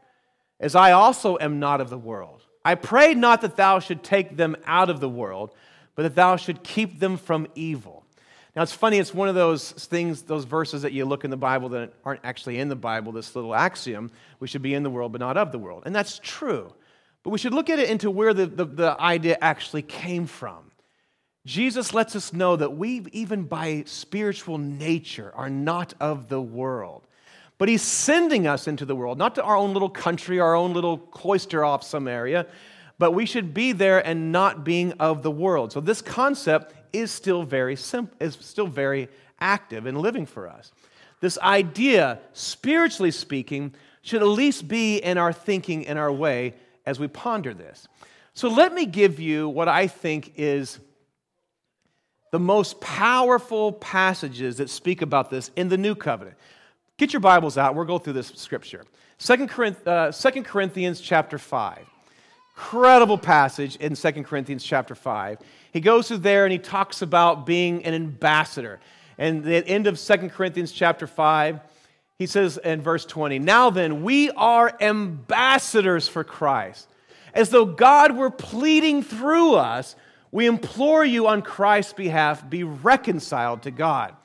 as I also am not of the world. I pray not that thou should take them out of the world, but that thou should keep them from evil. Now, it's funny, it's one of those things, those verses that you look in the Bible that aren't actually in the Bible, this little axiom we should be in the world, but not of the world. And that's true. But we should look at it into where the, the, the idea actually came from. Jesus lets us know that we, even by spiritual nature, are not of the world. But he's sending us into the world, not to our own little country, our own little cloister off some area, but we should be there and not being of the world. So, this concept is still very simple, is still very active and living for us. This idea, spiritually speaking, should at least be in our thinking and our way as we ponder this. So let me give you what I think is the most powerful passages that speak about this in the new covenant. Get your Bibles out. We'll go through this scripture. 2 uh, Corinthians chapter 5. Incredible passage in 2 Corinthians chapter 5. He goes through there and he talks about being an ambassador. And the end of 2 Corinthians chapter 5, he says in verse 20, Now then, we are ambassadors for Christ. As though God were pleading through us, we implore you on Christ's behalf, be reconciled to God.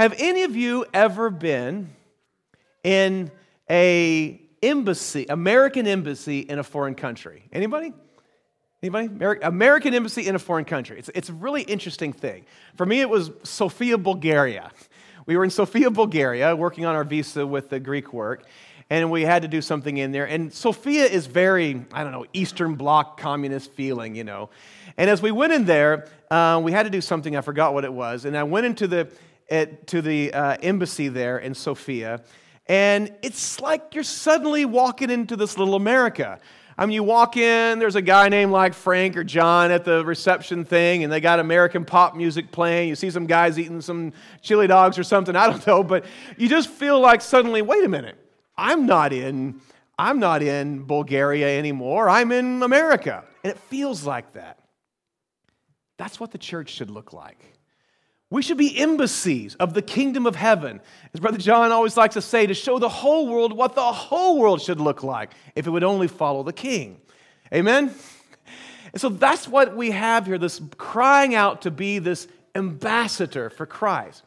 Have any of you ever been in a embassy, American embassy in a foreign country? Anybody? Anybody? American embassy in a foreign country. It's, it's a really interesting thing. For me, it was Sofia, Bulgaria. We were in Sofia, Bulgaria, working on our visa with the Greek work, and we had to do something in there. And Sofia is very, I don't know, Eastern Bloc communist feeling, you know. And as we went in there, uh, we had to do something, I forgot what it was. And I went into the, to the uh, embassy there in Sofia, and it's like you're suddenly walking into this little America. I mean, you walk in, there's a guy named like Frank or John at the reception thing, and they got American pop music playing. You see some guys eating some chili dogs or something, I don't [LAUGHS] know, but you just feel like suddenly, wait a minute, I'm not in. I'm not in Bulgaria anymore. I'm in America. And it feels like that. That's what the church should look like. We should be embassies of the kingdom of heaven. As Brother John always likes to say, to show the whole world what the whole world should look like if it would only follow the king. Amen? And so that's what we have here this crying out to be this ambassador for Christ.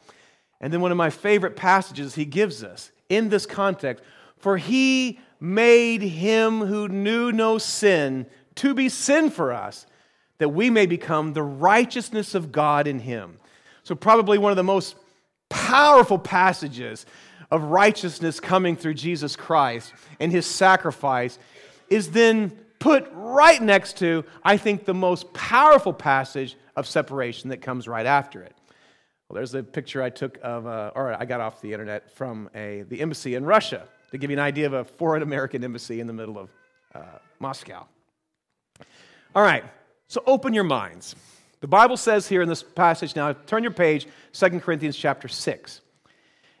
And then one of my favorite passages he gives us in this context for he made him who knew no sin to be sin for us, that we may become the righteousness of God in him. So, probably one of the most powerful passages of righteousness coming through Jesus Christ and his sacrifice is then put right next to, I think, the most powerful passage of separation that comes right after it. Well, there's a picture I took of, uh, or I got off the internet from a, the embassy in Russia to give you an idea of a foreign American embassy in the middle of uh, Moscow. All right, so open your minds. The Bible says here in this passage now, turn your page, 2 Corinthians chapter 6.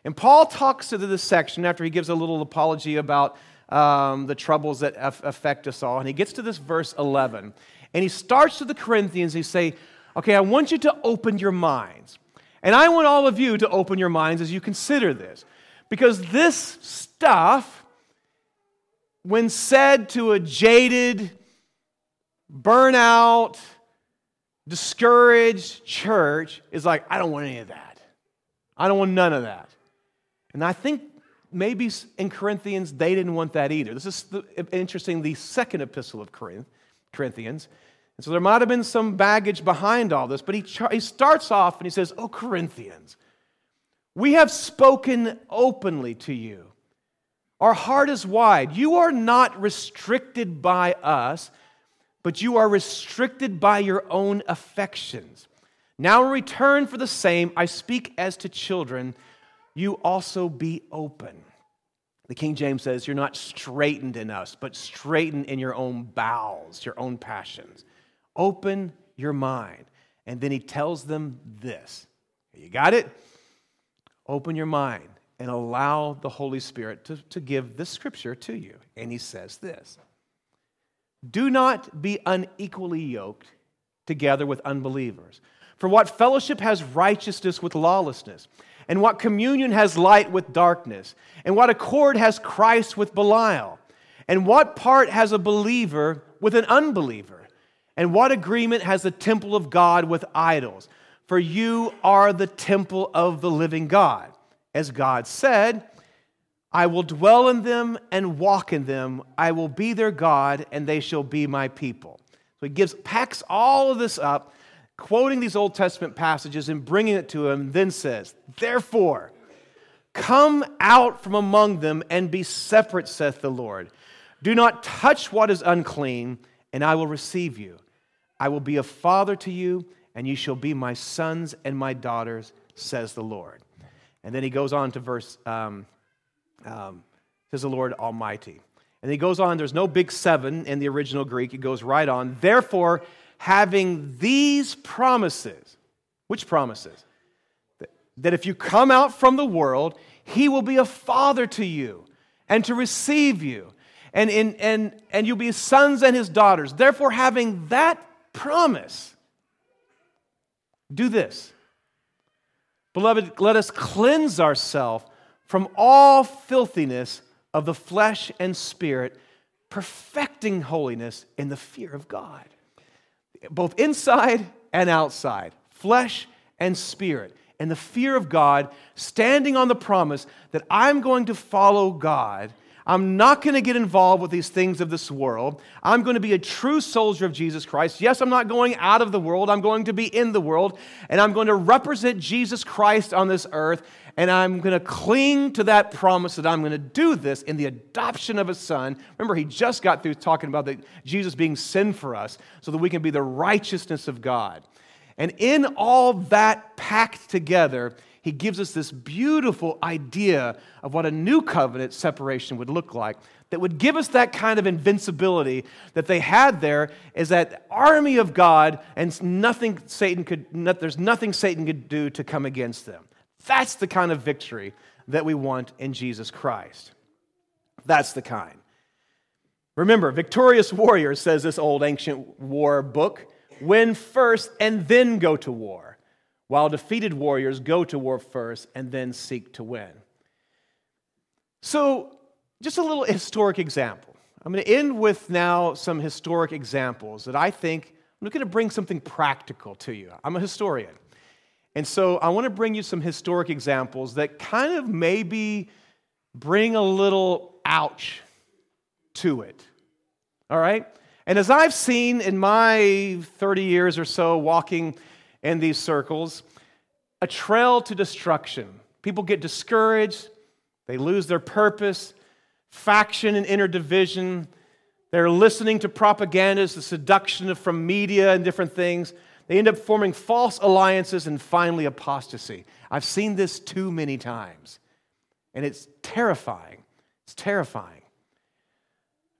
And Paul talks to this section after he gives a little apology about um, the troubles that affect us all. And he gets to this verse 11. And he starts to the Corinthians, he say, okay, I want you to open your minds. And I want all of you to open your minds as you consider this. Because this stuff, when said to a jaded, burnout, discouraged church is like, I don't want any of that. I don't want none of that. And I think maybe in Corinthians, they didn't want that either. This is the, interesting, the second epistle of Corinth, Corinthians. And so there might have been some baggage behind all this, but he, he starts off and he says, Oh, Corinthians, we have spoken openly to you. Our heart is wide. You are not restricted by us but you are restricted by your own affections. Now, in return for the same, I speak as to children, you also be open. The King James says, You're not straitened in us, but straitened in your own bowels, your own passions. Open your mind. And then he tells them this. You got it? Open your mind and allow the Holy Spirit to, to give this scripture to you. And he says this do not be unequally yoked together with unbelievers. For what fellowship has righteousness with lawlessness? And what communion has light with darkness? And what accord has Christ with Belial? And what part has a believer with an unbeliever? And what agreement has the temple of God with idols? For you are the temple of the living God. As God said, I will dwell in them and walk in them. I will be their God, and they shall be my people. So he gives, packs all of this up, quoting these Old Testament passages and bringing it to him, then says, Therefore, come out from among them and be separate, saith the Lord. Do not touch what is unclean, and I will receive you. I will be a father to you, and you shall be my sons and my daughters, says the Lord. And then he goes on to verse um, um, says the Lord Almighty. And he goes on, there's no big seven in the original Greek. It goes right on. Therefore, having these promises, which promises? That if you come out from the world, he will be a father to you and to receive you. And, and, and, and you'll be his sons and his daughters. Therefore, having that promise, do this. Beloved, let us cleanse ourselves from all filthiness of the flesh and spirit, perfecting holiness in the fear of God. Both inside and outside, flesh and spirit, and the fear of God, standing on the promise that I'm going to follow God I'm not going to get involved with these things of this world. I'm going to be a true soldier of Jesus Christ. Yes, I'm not going out of the world. I'm going to be in the world, and I'm going to represent Jesus Christ on this earth, and I'm going to cling to that promise that I'm going to do this in the adoption of a son. Remember, he just got through talking about the, Jesus being sin for us so that we can be the righteousness of God. And in all that packed together, he gives us this beautiful idea of what a new covenant separation would look like that would give us that kind of invincibility that they had there is that army of God and nothing Satan could there's nothing Satan could do to come against them. That's the kind of victory that we want in Jesus Christ. That's the kind. Remember, victorious warriors, says this old ancient war book, win first and then go to war, while defeated warriors go to war first and then seek to win. So, just a little historic example. I'm going to end with now some historic examples that I think I'm going to bring something practical to you. I'm a historian. And so I want to bring you some historic examples that kind of maybe bring a little ouch to it. All right? And as I've seen in my 30 years or so walking in these circles, a trail to destruction. People get discouraged, they lose their purpose, faction and inner division. They're listening to propagandas, the seduction from media and different things. They end up forming false alliances and finally apostasy. I've seen this too many times. And it's terrifying. It's terrifying.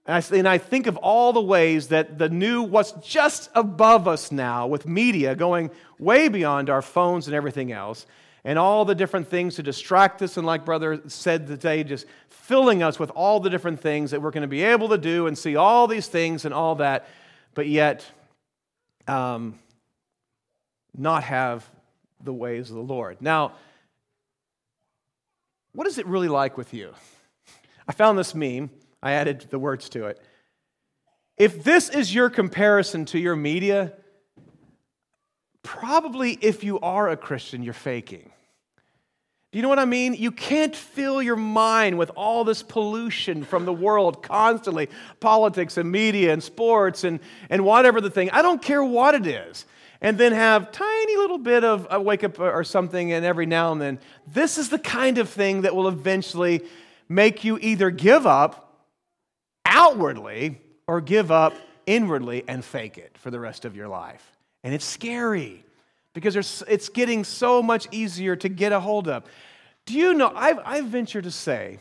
And I, and I, think of all the ways that the new, what's just above us now with media going way beyond our phones and everything else, and all the different things to distract us, and like Brother said today, just filling us with all the different things that we're going to be able to do and see all these things and all that, but yet um, not have the ways of the Lord. Now, what is it really like with you? I found this meme. I added the words to it. If this is your comparison to your media, probably if you are a Christian, you're faking. Do you know what I mean? You can't fill your mind with all this pollution from the world constantly politics and media and sports and, and whatever the thing. I don't care what it is. And then have tiny little bit of a wake up or something, and every now and then. This is the kind of thing that will eventually make you either give up outwardly or give up inwardly and fake it for the rest of your life. And it's scary because it's getting so much easier to get a hold of. Do you know? I, I venture to say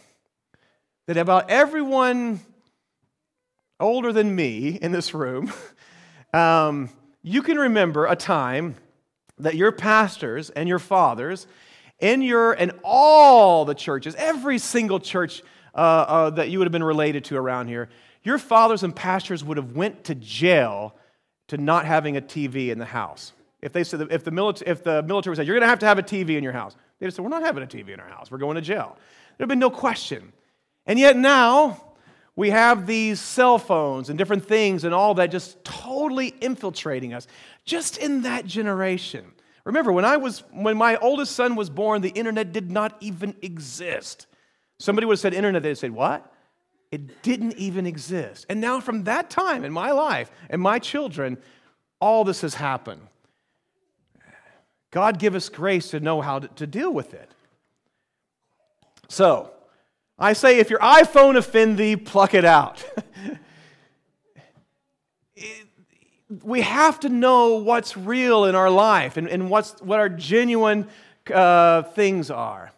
that about everyone older than me in this room, [LAUGHS] um, you can remember a time that your pastors and your fathers in your and all the churches, every single church uh, uh, that you would have been related to around here, your fathers and pastors would have went to jail to not having a TV in the house. If they said if the military if the military said you're going to have to have a TV in your house, they just said we're not having a TV in our house. We're going to jail. There'd been no question. And yet now we have these cell phones and different things and all that just totally infiltrating us just in that generation. Remember when I was when my oldest son was born, the internet did not even exist. Somebody would have said internet, they'd say, What? It didn't even exist. And now, from that time in my life and my children, all this has happened. God give us grace to know how to, deal with it. So, I say if your iPhone offend thee, pluck it out. [LAUGHS] we have to know what's real in our life and, and what's, what our genuine uh, things are.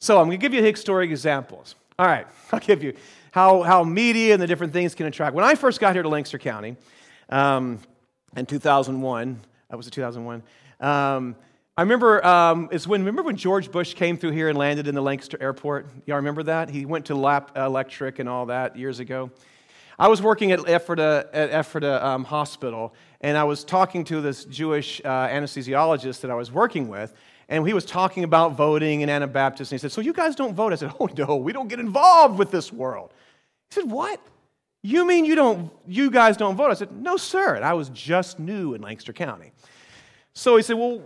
So I'm going to give you historic examples. All right, [LAUGHS] I'll give you how, how media and the different things can attract. When I first got here to Lancaster County um, in 2001, that was 2001, um, I remember um, it's when remember when George Bush came through here and landed in the Lancaster airport. Y'all remember that? He went to Lap Electric and all that years ago. I was working at Ephrata, at Ephrata um, Hospital, and I was talking to this Jewish uh, anesthesiologist that I was working with, and he was talking about voting and Anabaptists, and he said, So you guys don't vote? I said, Oh, no, we don't get involved with this world. He said, What? You mean you don't, you guys don't vote? I said, No, sir. And I was just new in Lancaster County. So he said, Well,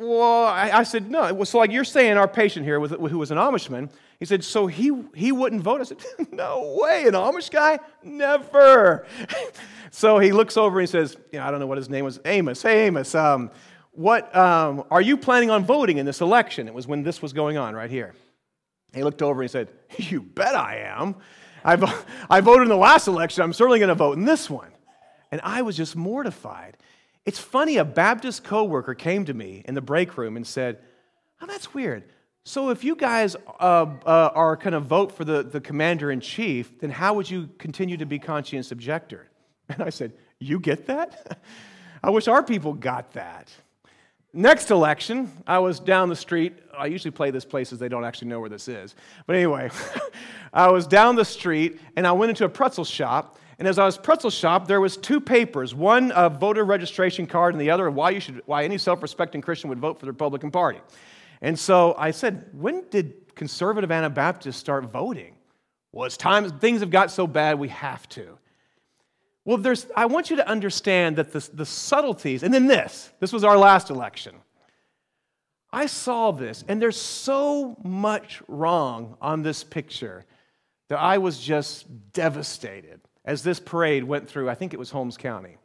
well, I, I said, no. So, like you're saying, our patient here, who was an Amishman, he said, so he, he wouldn't vote? I said, [LAUGHS] no way, an Amish guy? Never. [LAUGHS] so he looks over and he says, yeah, I don't know what his name was, Amos. Hey, Amos, um, what, um, are you planning on voting in this election? It was when this was going on right here. He looked over and he said, You bet I am. I, [LAUGHS] I voted in the last election. I'm certainly going to vote in this one. And I was just mortified. It's funny, a Baptist coworker came to me in the break room and said, Oh, that's weird. So if you guys uh, uh, are going to vote for the, the commander in chief, then how would you continue to be conscience objector? [LAUGHS] And I said, You get that? [LAUGHS] I wish our people got that. Next election, I was down the street. I usually play this places they don't actually know where this is. But anyway, [LAUGHS] I was down the street and I went into a pretzel shop And as I was pretzel shop, there was two papers, one a voter registration card and the other why you should why any self-respecting Christian would vote for the Republican Party. And so I said, when did conservative Anabaptists start voting? Well, it's time things have got so bad we have to. Well, there's, I want you to understand that the, the subtleties, and then this, this was our last election. I saw this, and there's so much wrong on this picture that I was just devastated as this parade went through, I think it was Holmes County,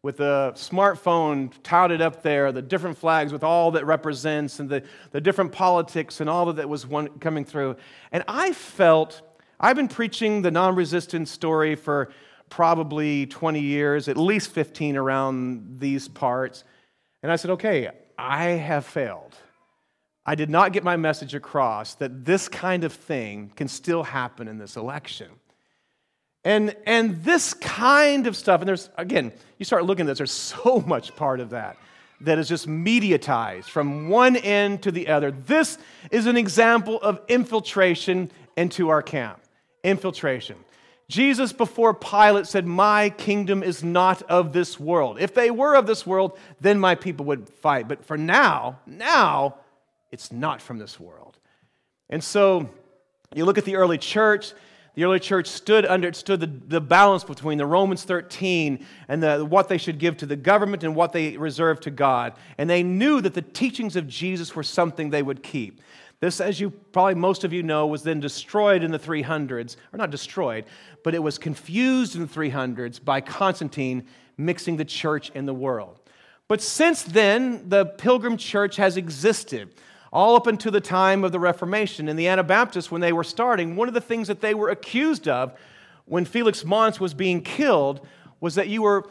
with the smartphone touted up there, the different flags with all that represents, and the, the different politics and all that was one, coming through. And I felt, I've been preaching the non resistance story for probably 20 years, at least 15 around these parts. And I said, okay, I have failed. I did not get my message across that this kind of thing can still happen in this election. And, and this kind of stuff, and there's, again, you start looking at this, there's so [LAUGHS] much part of that that is just mediatized from one end to the other. This is an example of infiltration into our camp. Infiltration. Jesus, before Pilate, said, My kingdom is not of this world. If they were of this world, then my people would fight. But for now, now, it's not from this world. And so you look at the early church, the early church stood under stood the, the balance between the Romans 13 and the, what they should give to the government and what they reserved to God. And they knew that the teachings of Jesus were something they would keep. This, as you probably most of you know, was then destroyed in the 300s, or not destroyed, but it was confused in the 300s by Constantine mixing the church and the world. But since then, the Pilgrim Church has existed all up until the time of the Reformation. And the Anabaptists, when they were starting, one of the things that they were accused of when Felix Manz was being killed was that you were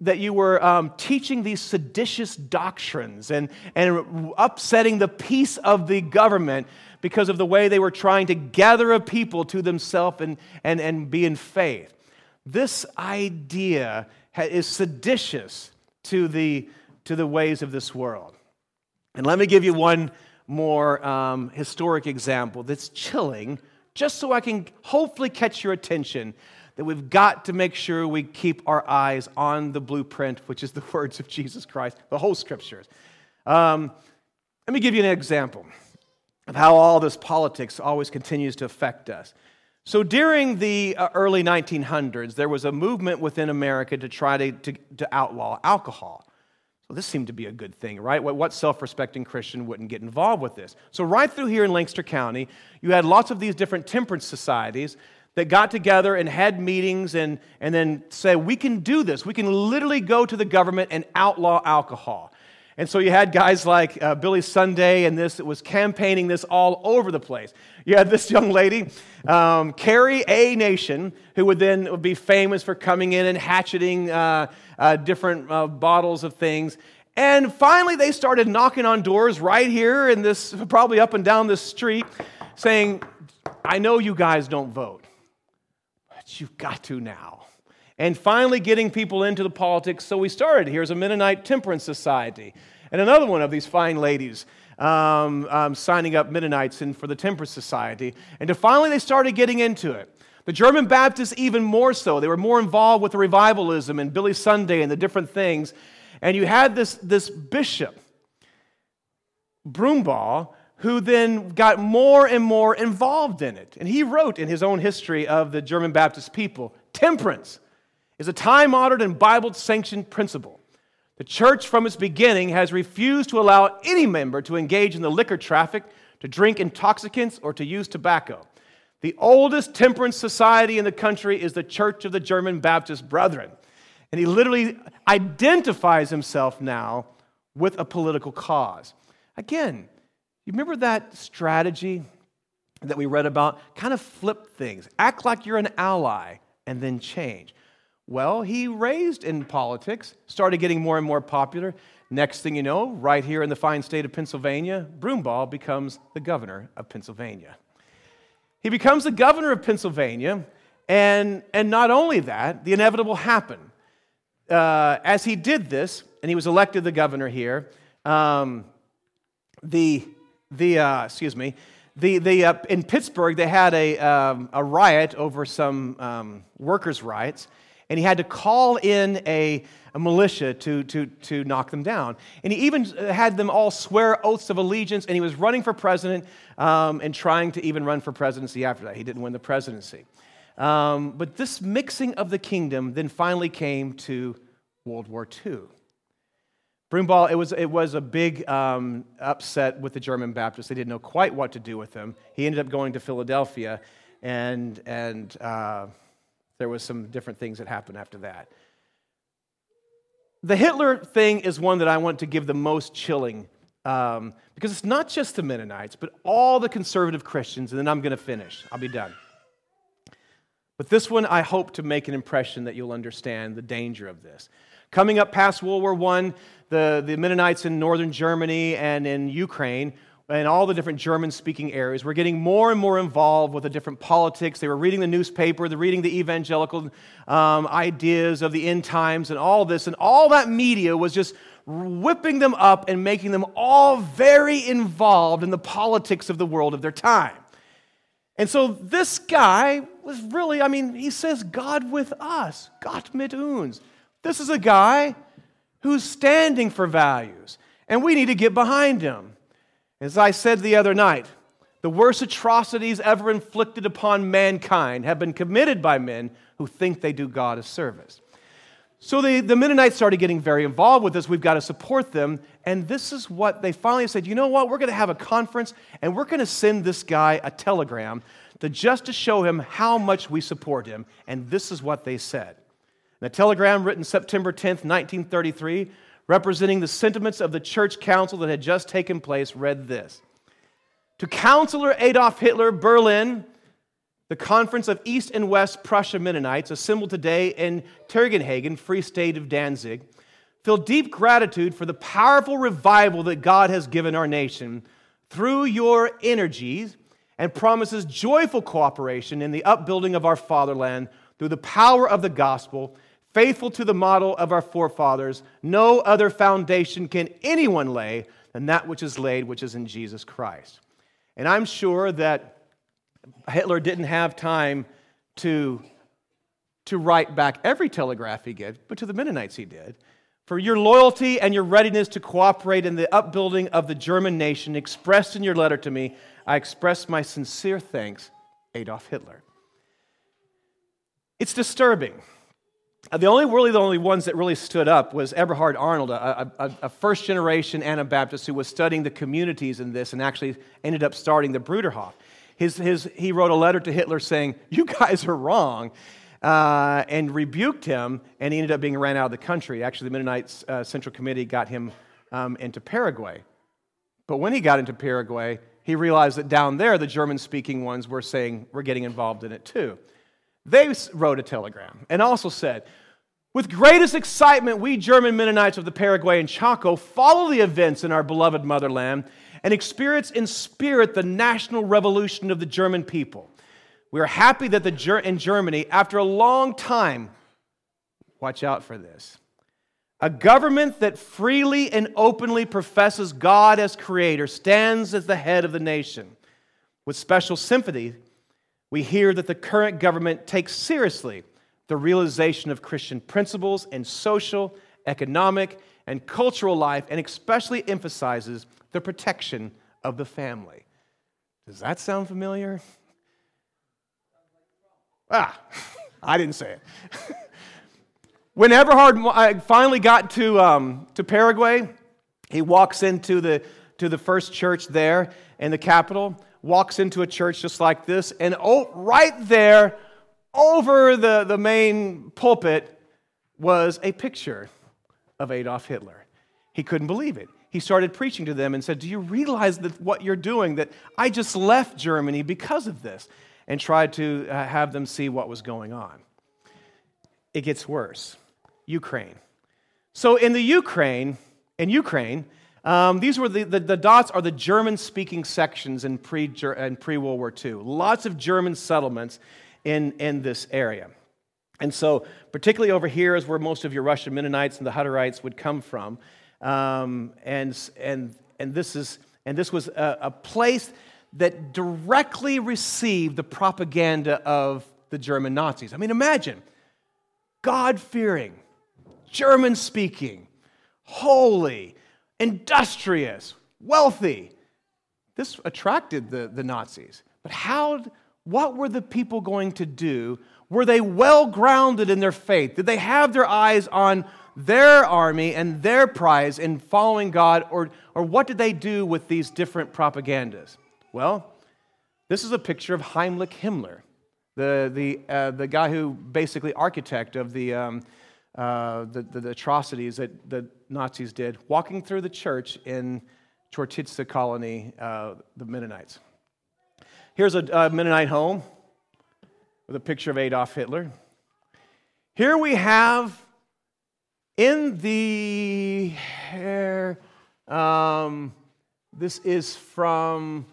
that you were um, teaching these seditious doctrines and, and upsetting the peace of the government because of the way they were trying to gather a people to themselves and, and, and be in faith. This idea is seditious to the, to the ways of this world. And let me give you one more um, historic example that's chilling, just so I can hopefully catch your attention that we've got to make sure we keep our eyes on the blueprint, which is the [LAUGHS] words of Jesus Christ, the whole scriptures. Um, let me give you an example of how all this politics always continues to affect us. So during the uh, early 1900s, there was a movement within America to try to, to, to outlaw alcohol. So this seemed to be a good thing, right? What self respecting Christian wouldn't get involved with this? So, right through here in Lancaster County, you had lots of these different temperance societies that got together and had meetings and, and then said, we can do this. We can literally go to the government and outlaw alcohol. And so you had guys like uh, Billy Sunday and this that was campaigning this all over the place. You had this [LAUGHS] young lady, um, Carrie A. Nation, who would then be famous for coming in and hatcheting uh, uh, different uh, bottles of things. And finally, they started knocking on doors right here in this, probably up and down this street, saying, I know you guys don't vote but you've got to now. And finally, getting people into the politics. So we started. Here's a Mennonite Temperance Society. And another one of these fine ladies um, um, signing up Mennonites in, for the Temperance Society. And to finally, they started getting into it. The German Baptists, even more so. They were more involved with the revivalism and Billy Sunday and the different things. And you had this, this bishop, Brumbaugh, who then got more and more involved in it. And he wrote in his own history of the German Baptist people temperance is a time honored and Bible sanctioned principle. The church, from its beginning, has refused to allow any member to engage in the liquor traffic, to drink intoxicants, or to use tobacco. The oldest temperance society in the country is the Church of the German Baptist Brethren. And he literally identifies himself now with a political cause. Again, you remember that strategy that we read about? Kind of flip things, act like you're an ally, and then change. Well, he raised in politics, started getting more and more popular. Next thing you know, right here in the fine state of Pennsylvania, Brumbaugh becomes the governor of Pennsylvania. He becomes the governor of Pennsylvania, and, and not only that, the inevitable happened. Uh, as he did this, and he was elected the governor here, um, the the, uh, excuse me, the, the, uh, in Pittsburgh, they had a, um, a riot over some um, workers' riots, and he had to call in a, a militia to, to, to knock them down. And he even had them all swear oaths of allegiance, and he was running for president um, and trying to even run for presidency after that. He didn't win the presidency. Um, but this mixing of the kingdom then finally came to World War II. Brumbaugh, it was, it was a big um, upset with the German Baptists. They didn't know quite what to do with him. He ended up going to Philadelphia, and, and uh, there was some different things that happened after that. The Hitler thing is one that I want to give the most chilling um, because it's not just the Mennonites, but all the conservative Christians, and then I'm going to finish. I'll be done. But this one, I hope to make an impression that you'll understand the danger of this. Coming up past World War I, the, the Mennonites in northern Germany and in Ukraine and all the different German speaking areas were getting more and more involved with the different politics. They were reading the newspaper, they're reading the evangelical um, ideas of the end times and all this. And all that media was just whipping them up and making them all very involved in the politics of the world of their time. And so this guy was really, I mean, he says, God with us, Gott mit uns. This is a guy who's standing for values, and we need to get behind him. As I said the other night, the worst atrocities ever inflicted upon mankind have been committed by men who think they do God a service. So the, the Mennonites started getting very involved with this. We've got to support them. And this is what they finally said you know what? We're going to have a conference and we're going to send this guy a telegram to just to show him how much we support him. And this is what they said. In a telegram written September 10th, 1933, representing the sentiments of the church council that had just taken place, read this. To Counselor Adolf Hitler, Berlin, the Conference of East and West Prussia Mennonites, assembled today in Tiergartenhagen, Free State of Danzig, feel deep gratitude for the powerful revival that God has given our nation through your energies and promises joyful cooperation in the upbuilding of our fatherland through the power of the gospel faithful to the model of our forefathers, no other foundation can anyone lay than that which is laid, which is in Jesus Christ. And I'm sure that Hitler didn't have time to, to write back every telegraph he did, but to the Mennonites he did. For your loyalty and your readiness to cooperate in the upbuilding of the German nation expressed in your letter to me, I express my sincere thanks, Adolf Hitler. It's disturbing the only really the only ones that really stood up was Eberhard Arnold, a, a, a, first generation Anabaptist who was studying the communities in this and actually ended up starting the Bruderhof. His, his, he wrote a letter to Hitler saying, You guys are wrong, uh, and rebuked him, and he ended up being ran out of the country. Actually, the Mennonite uh, Central Committee got him um, into Paraguay. But when he got into Paraguay, he realized that down there, the German speaking ones were saying, We're getting involved in it too. They wrote a telegram and also said, with greatest excitement, we German Mennonites of the Paraguay and Chaco follow the events in our beloved motherland and experience in spirit the national revolution of the German people. We are happy that the, in Germany, after a long time, watch out for this, a government that freely and openly professes God as creator stands as the head of the nation. With special sympathy, we hear that the current government takes seriously the realization of Christian principles in social, economic, and cultural life, and especially emphasizes the protection of the family. Does that sound familiar? Ah, [LAUGHS] I didn't say it. [LAUGHS] when Eberhard finally got to, um, to Paraguay, he walks into the, to the first church there in the capital, walks into a church just like this, and oh, right there over the, the main pulpit was a picture of Adolf Hitler. He couldn't believe it. He started preaching to them and said, Do you realize that what you're doing, that I just left Germany because of this? And tried to uh, have them see what was going on. It gets worse. Ukraine. So in the Ukraine, in Ukraine, um, these were the, the, the, dots are the German speaking sections in pre, in pre World War II. Lots of German settlements in, in this area. And so, particularly over here is where most of your Russian Mennonites and the Hutterites would come from. Um, and, and, and, this is, and this was a, a place that directly received the propaganda of the German Nazis. I mean, imagine God fearing, German speaking, holy, industrious, wealthy. This attracted the, the Nazis. But how, what were the people going to do? Were they well grounded in their faith? Did they have their eyes on their army and their prize in following God? Or, or what did they do with these different propagandas? Well, this is a picture of Heinrich Himmler, the, the, uh, the guy who basically architect of the, um, uh, the, the, the, atrocities that the Nazis did, walking through the church in Chortitza colony, uh, the Mennonites. Here's a, a Mennonite home with a picture of Adolf Hitler. Here we have in the um, this is from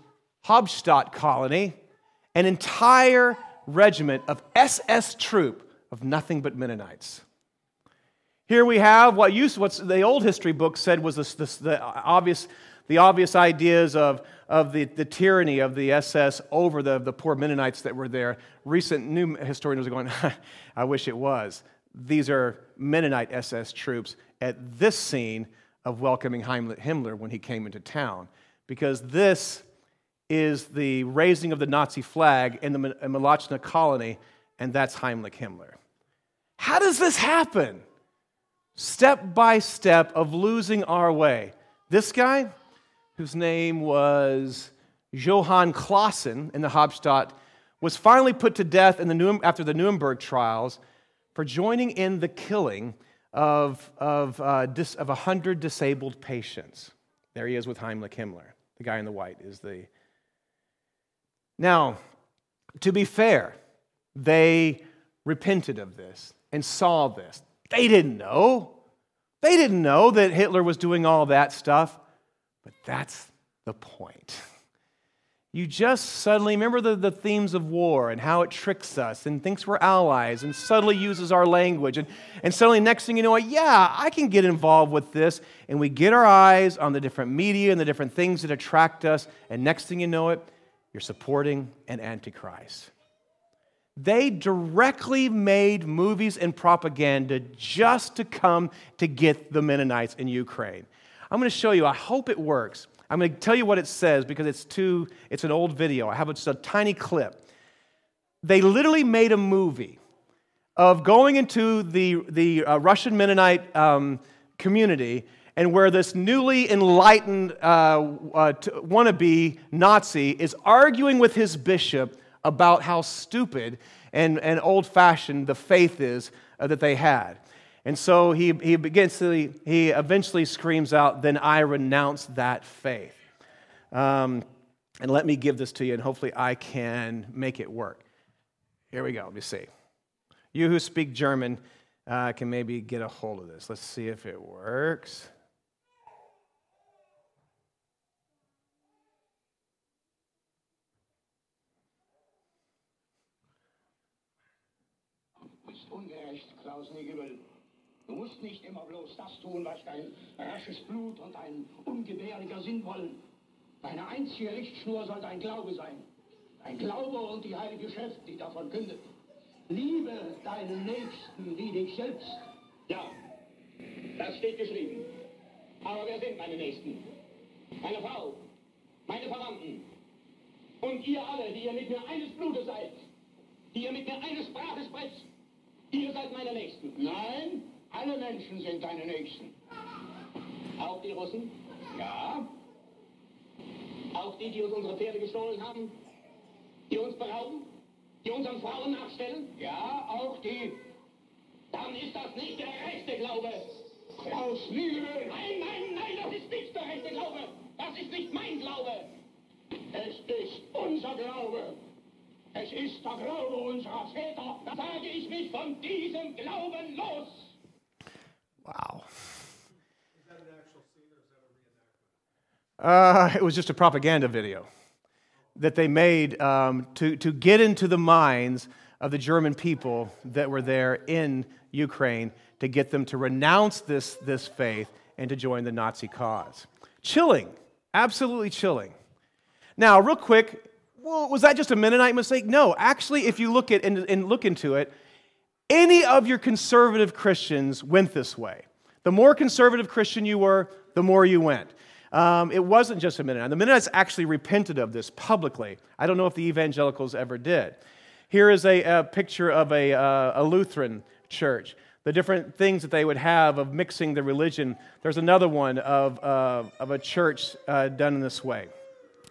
Halbstadt colony, an entire regiment of SS troop of nothing but Mennonites. Here we have what used, what the old history book said was this, this, the, obvious, the obvious ideas of, of the, the tyranny of the SS over the, the poor Mennonites that were there. Recent new historians are going, [LAUGHS] I wish it was. These are Mennonite SS troops at this scene of welcoming Himmler when he came into town. Because this is the raising of the Nazi flag in the Molotschna colony, and that's Heinrich Himmler. How does this happen? Step by step of losing our way. This guy, whose name was Johann Clausen in the Hauptstadt, was finally put to death in the after the Nuremberg trials for joining in the killing of, of, uh, dis, of 100 disabled patients. There he is with Heinrich Himmler. The guy in the white is the now, to be fair, they repented of this and saw this. They didn't know. They didn't know that Hitler was doing all that stuff, but that's the point. You just suddenly remember the, the themes of war and how it tricks us and thinks we're allies and subtly uses our language. And, and suddenly, next thing you know, yeah, I can get involved with this. And we get our eyes on the different media and the different things that attract us. And next thing you know it, you're supporting an antichrist. They directly made movies and propaganda just to come to get the Mennonites in Ukraine. I'm going to show you, I hope it works. I'm going to tell you what it says because it's too, it's an old video. I have just a tiny clip. They literally made a movie of going into the, the uh, Russian Mennonite um, community and where this newly enlightened uh, uh, wannabe Nazi is arguing with his bishop about how stupid and, and old fashioned the faith is uh, that they had. And so he, he begins to, he eventually screams out, Then I renounce that faith. Um, and let me give this to you, and hopefully I can make it work. Here we go. Let me see. You who speak German uh, can maybe get a hold of this. Let's see if it works. Du musst nicht immer bloß das tun, was dein rasches Blut und dein ungebärdiger Sinn wollen. Deine einzige Richtschnur soll dein Glaube sein. Dein Glaube und die heilige Schrift, die davon kündet. Liebe deinen Nächsten wie dich selbst. Ja, das steht geschrieben. Aber wer sind meine Nächsten? Meine Frau, meine Verwandten und ihr alle, die ihr mit mir eines Blutes seid, die ihr mit mir eine Sprache sprecht, ihr seid meine Nächsten. Nein, alle Menschen sind deine Nächsten. Auch die Russen? Ja. Auch die, die uns unsere Pferde gestohlen haben? Die uns berauben? Die unseren Frauen nachstellen? Ja, auch die. Dann ist das nicht der rechte Glaube. Aus Liebe. Nein, nein, nein, das ist nicht der rechte Glaube. Das ist nicht mein Glaube. Es ist unser Glaube. Es ist der Glaube unserer Väter. Da sage ich mich von diesem Glauben los. Wow. Uh, it was just a propaganda video that they made um, to, to get into the minds of the German people that were there in Ukraine to get them to renounce this, this faith and to join the Nazi cause. Chilling, absolutely chilling. Now, real quick, well, was that just a Mennonite mistake? No, actually, if you look at and, and look into it, any of your conservative Christians went this way. The more conservative Christian you were, the more you went. Um, it wasn't just a Mennonite. The Mennonites actually repented of this publicly. I don't know if the evangelicals ever did. Here is a, a picture of a, uh, a Lutheran church the different things that they would have of mixing the religion. There's another one of, uh, of a church uh, done in this way.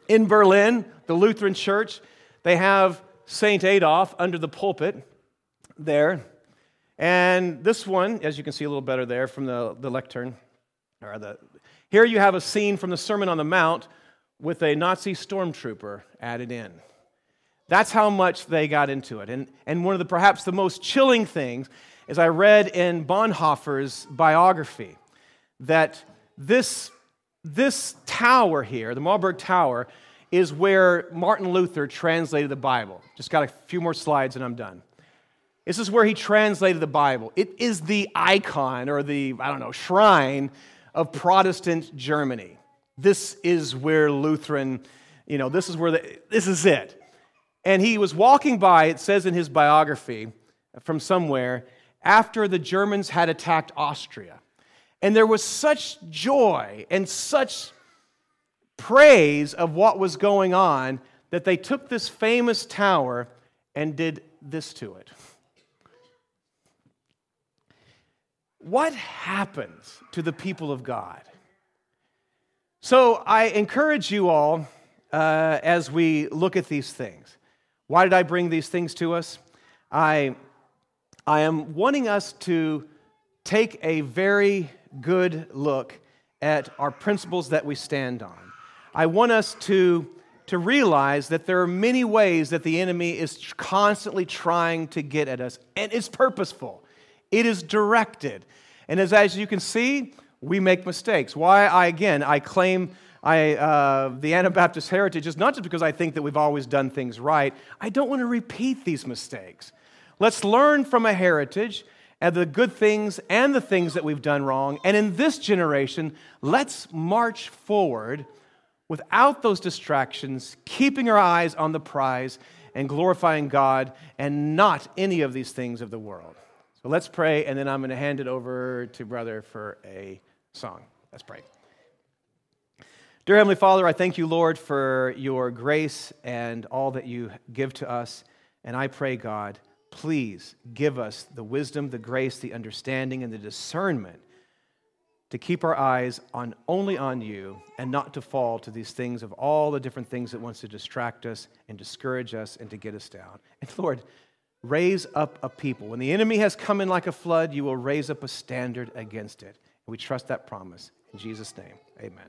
In Berlin, the Lutheran church, they have St. Adolf under the pulpit there. And this one, as you can see a little better there from the, the lectern, or the, here you have a scene from the Sermon on the Mount with a Nazi stormtrooper added in. That's how much they got into it. And, and one of the perhaps the most chilling things is I read in Bonhoeffer's biography that this, this tower here, the Wartburg Tower, is where Martin Luther translated the Bible. Just got a few more slides and I'm done. This is where he translated the Bible. It is the icon or the, I don't know, shrine of Protestant Germany. This is where Lutheran, you know, this is where the, this is it. And he was walking by, it says in his biography from somewhere, after the Germans had attacked Austria. And there was such joy and such praise of what was going on that they took this famous tower and did this to it. What happens to the people of God? So I encourage you all uh, as we look at these things. Why did I bring these things to us? I I am wanting us to take a very good look at our principles that we stand on. I want us to, to realize that there are many ways that the enemy is constantly trying to get at us, and it's purposeful, it is directed. And as, as you can see, we make mistakes. Why I, again, I claim I, uh, the Anabaptist heritage is not just because I think that we've always done things right, I don't want to repeat these mistakes. Let's learn from a heritage and the good things and the things that we've done wrong. And in this generation, let's march forward without those distractions, keeping our eyes on the prize and glorifying God and not any of these things of the world. So let's pray, and then I'm going to hand it over to Brother for a song. Let's pray. Dear Heavenly Father, I thank you, Lord, for your grace and all that you give to us. And I pray, God, please give us the wisdom, the grace, the understanding, and the discernment to keep our eyes on only on you and not to fall to these things of all the different things that wants to distract us and discourage us and to get us down. And Lord, raise up a people. When the enemy has come in like a flood, you will raise up a standard against it. We trust that promise. In Jesus' name, amen.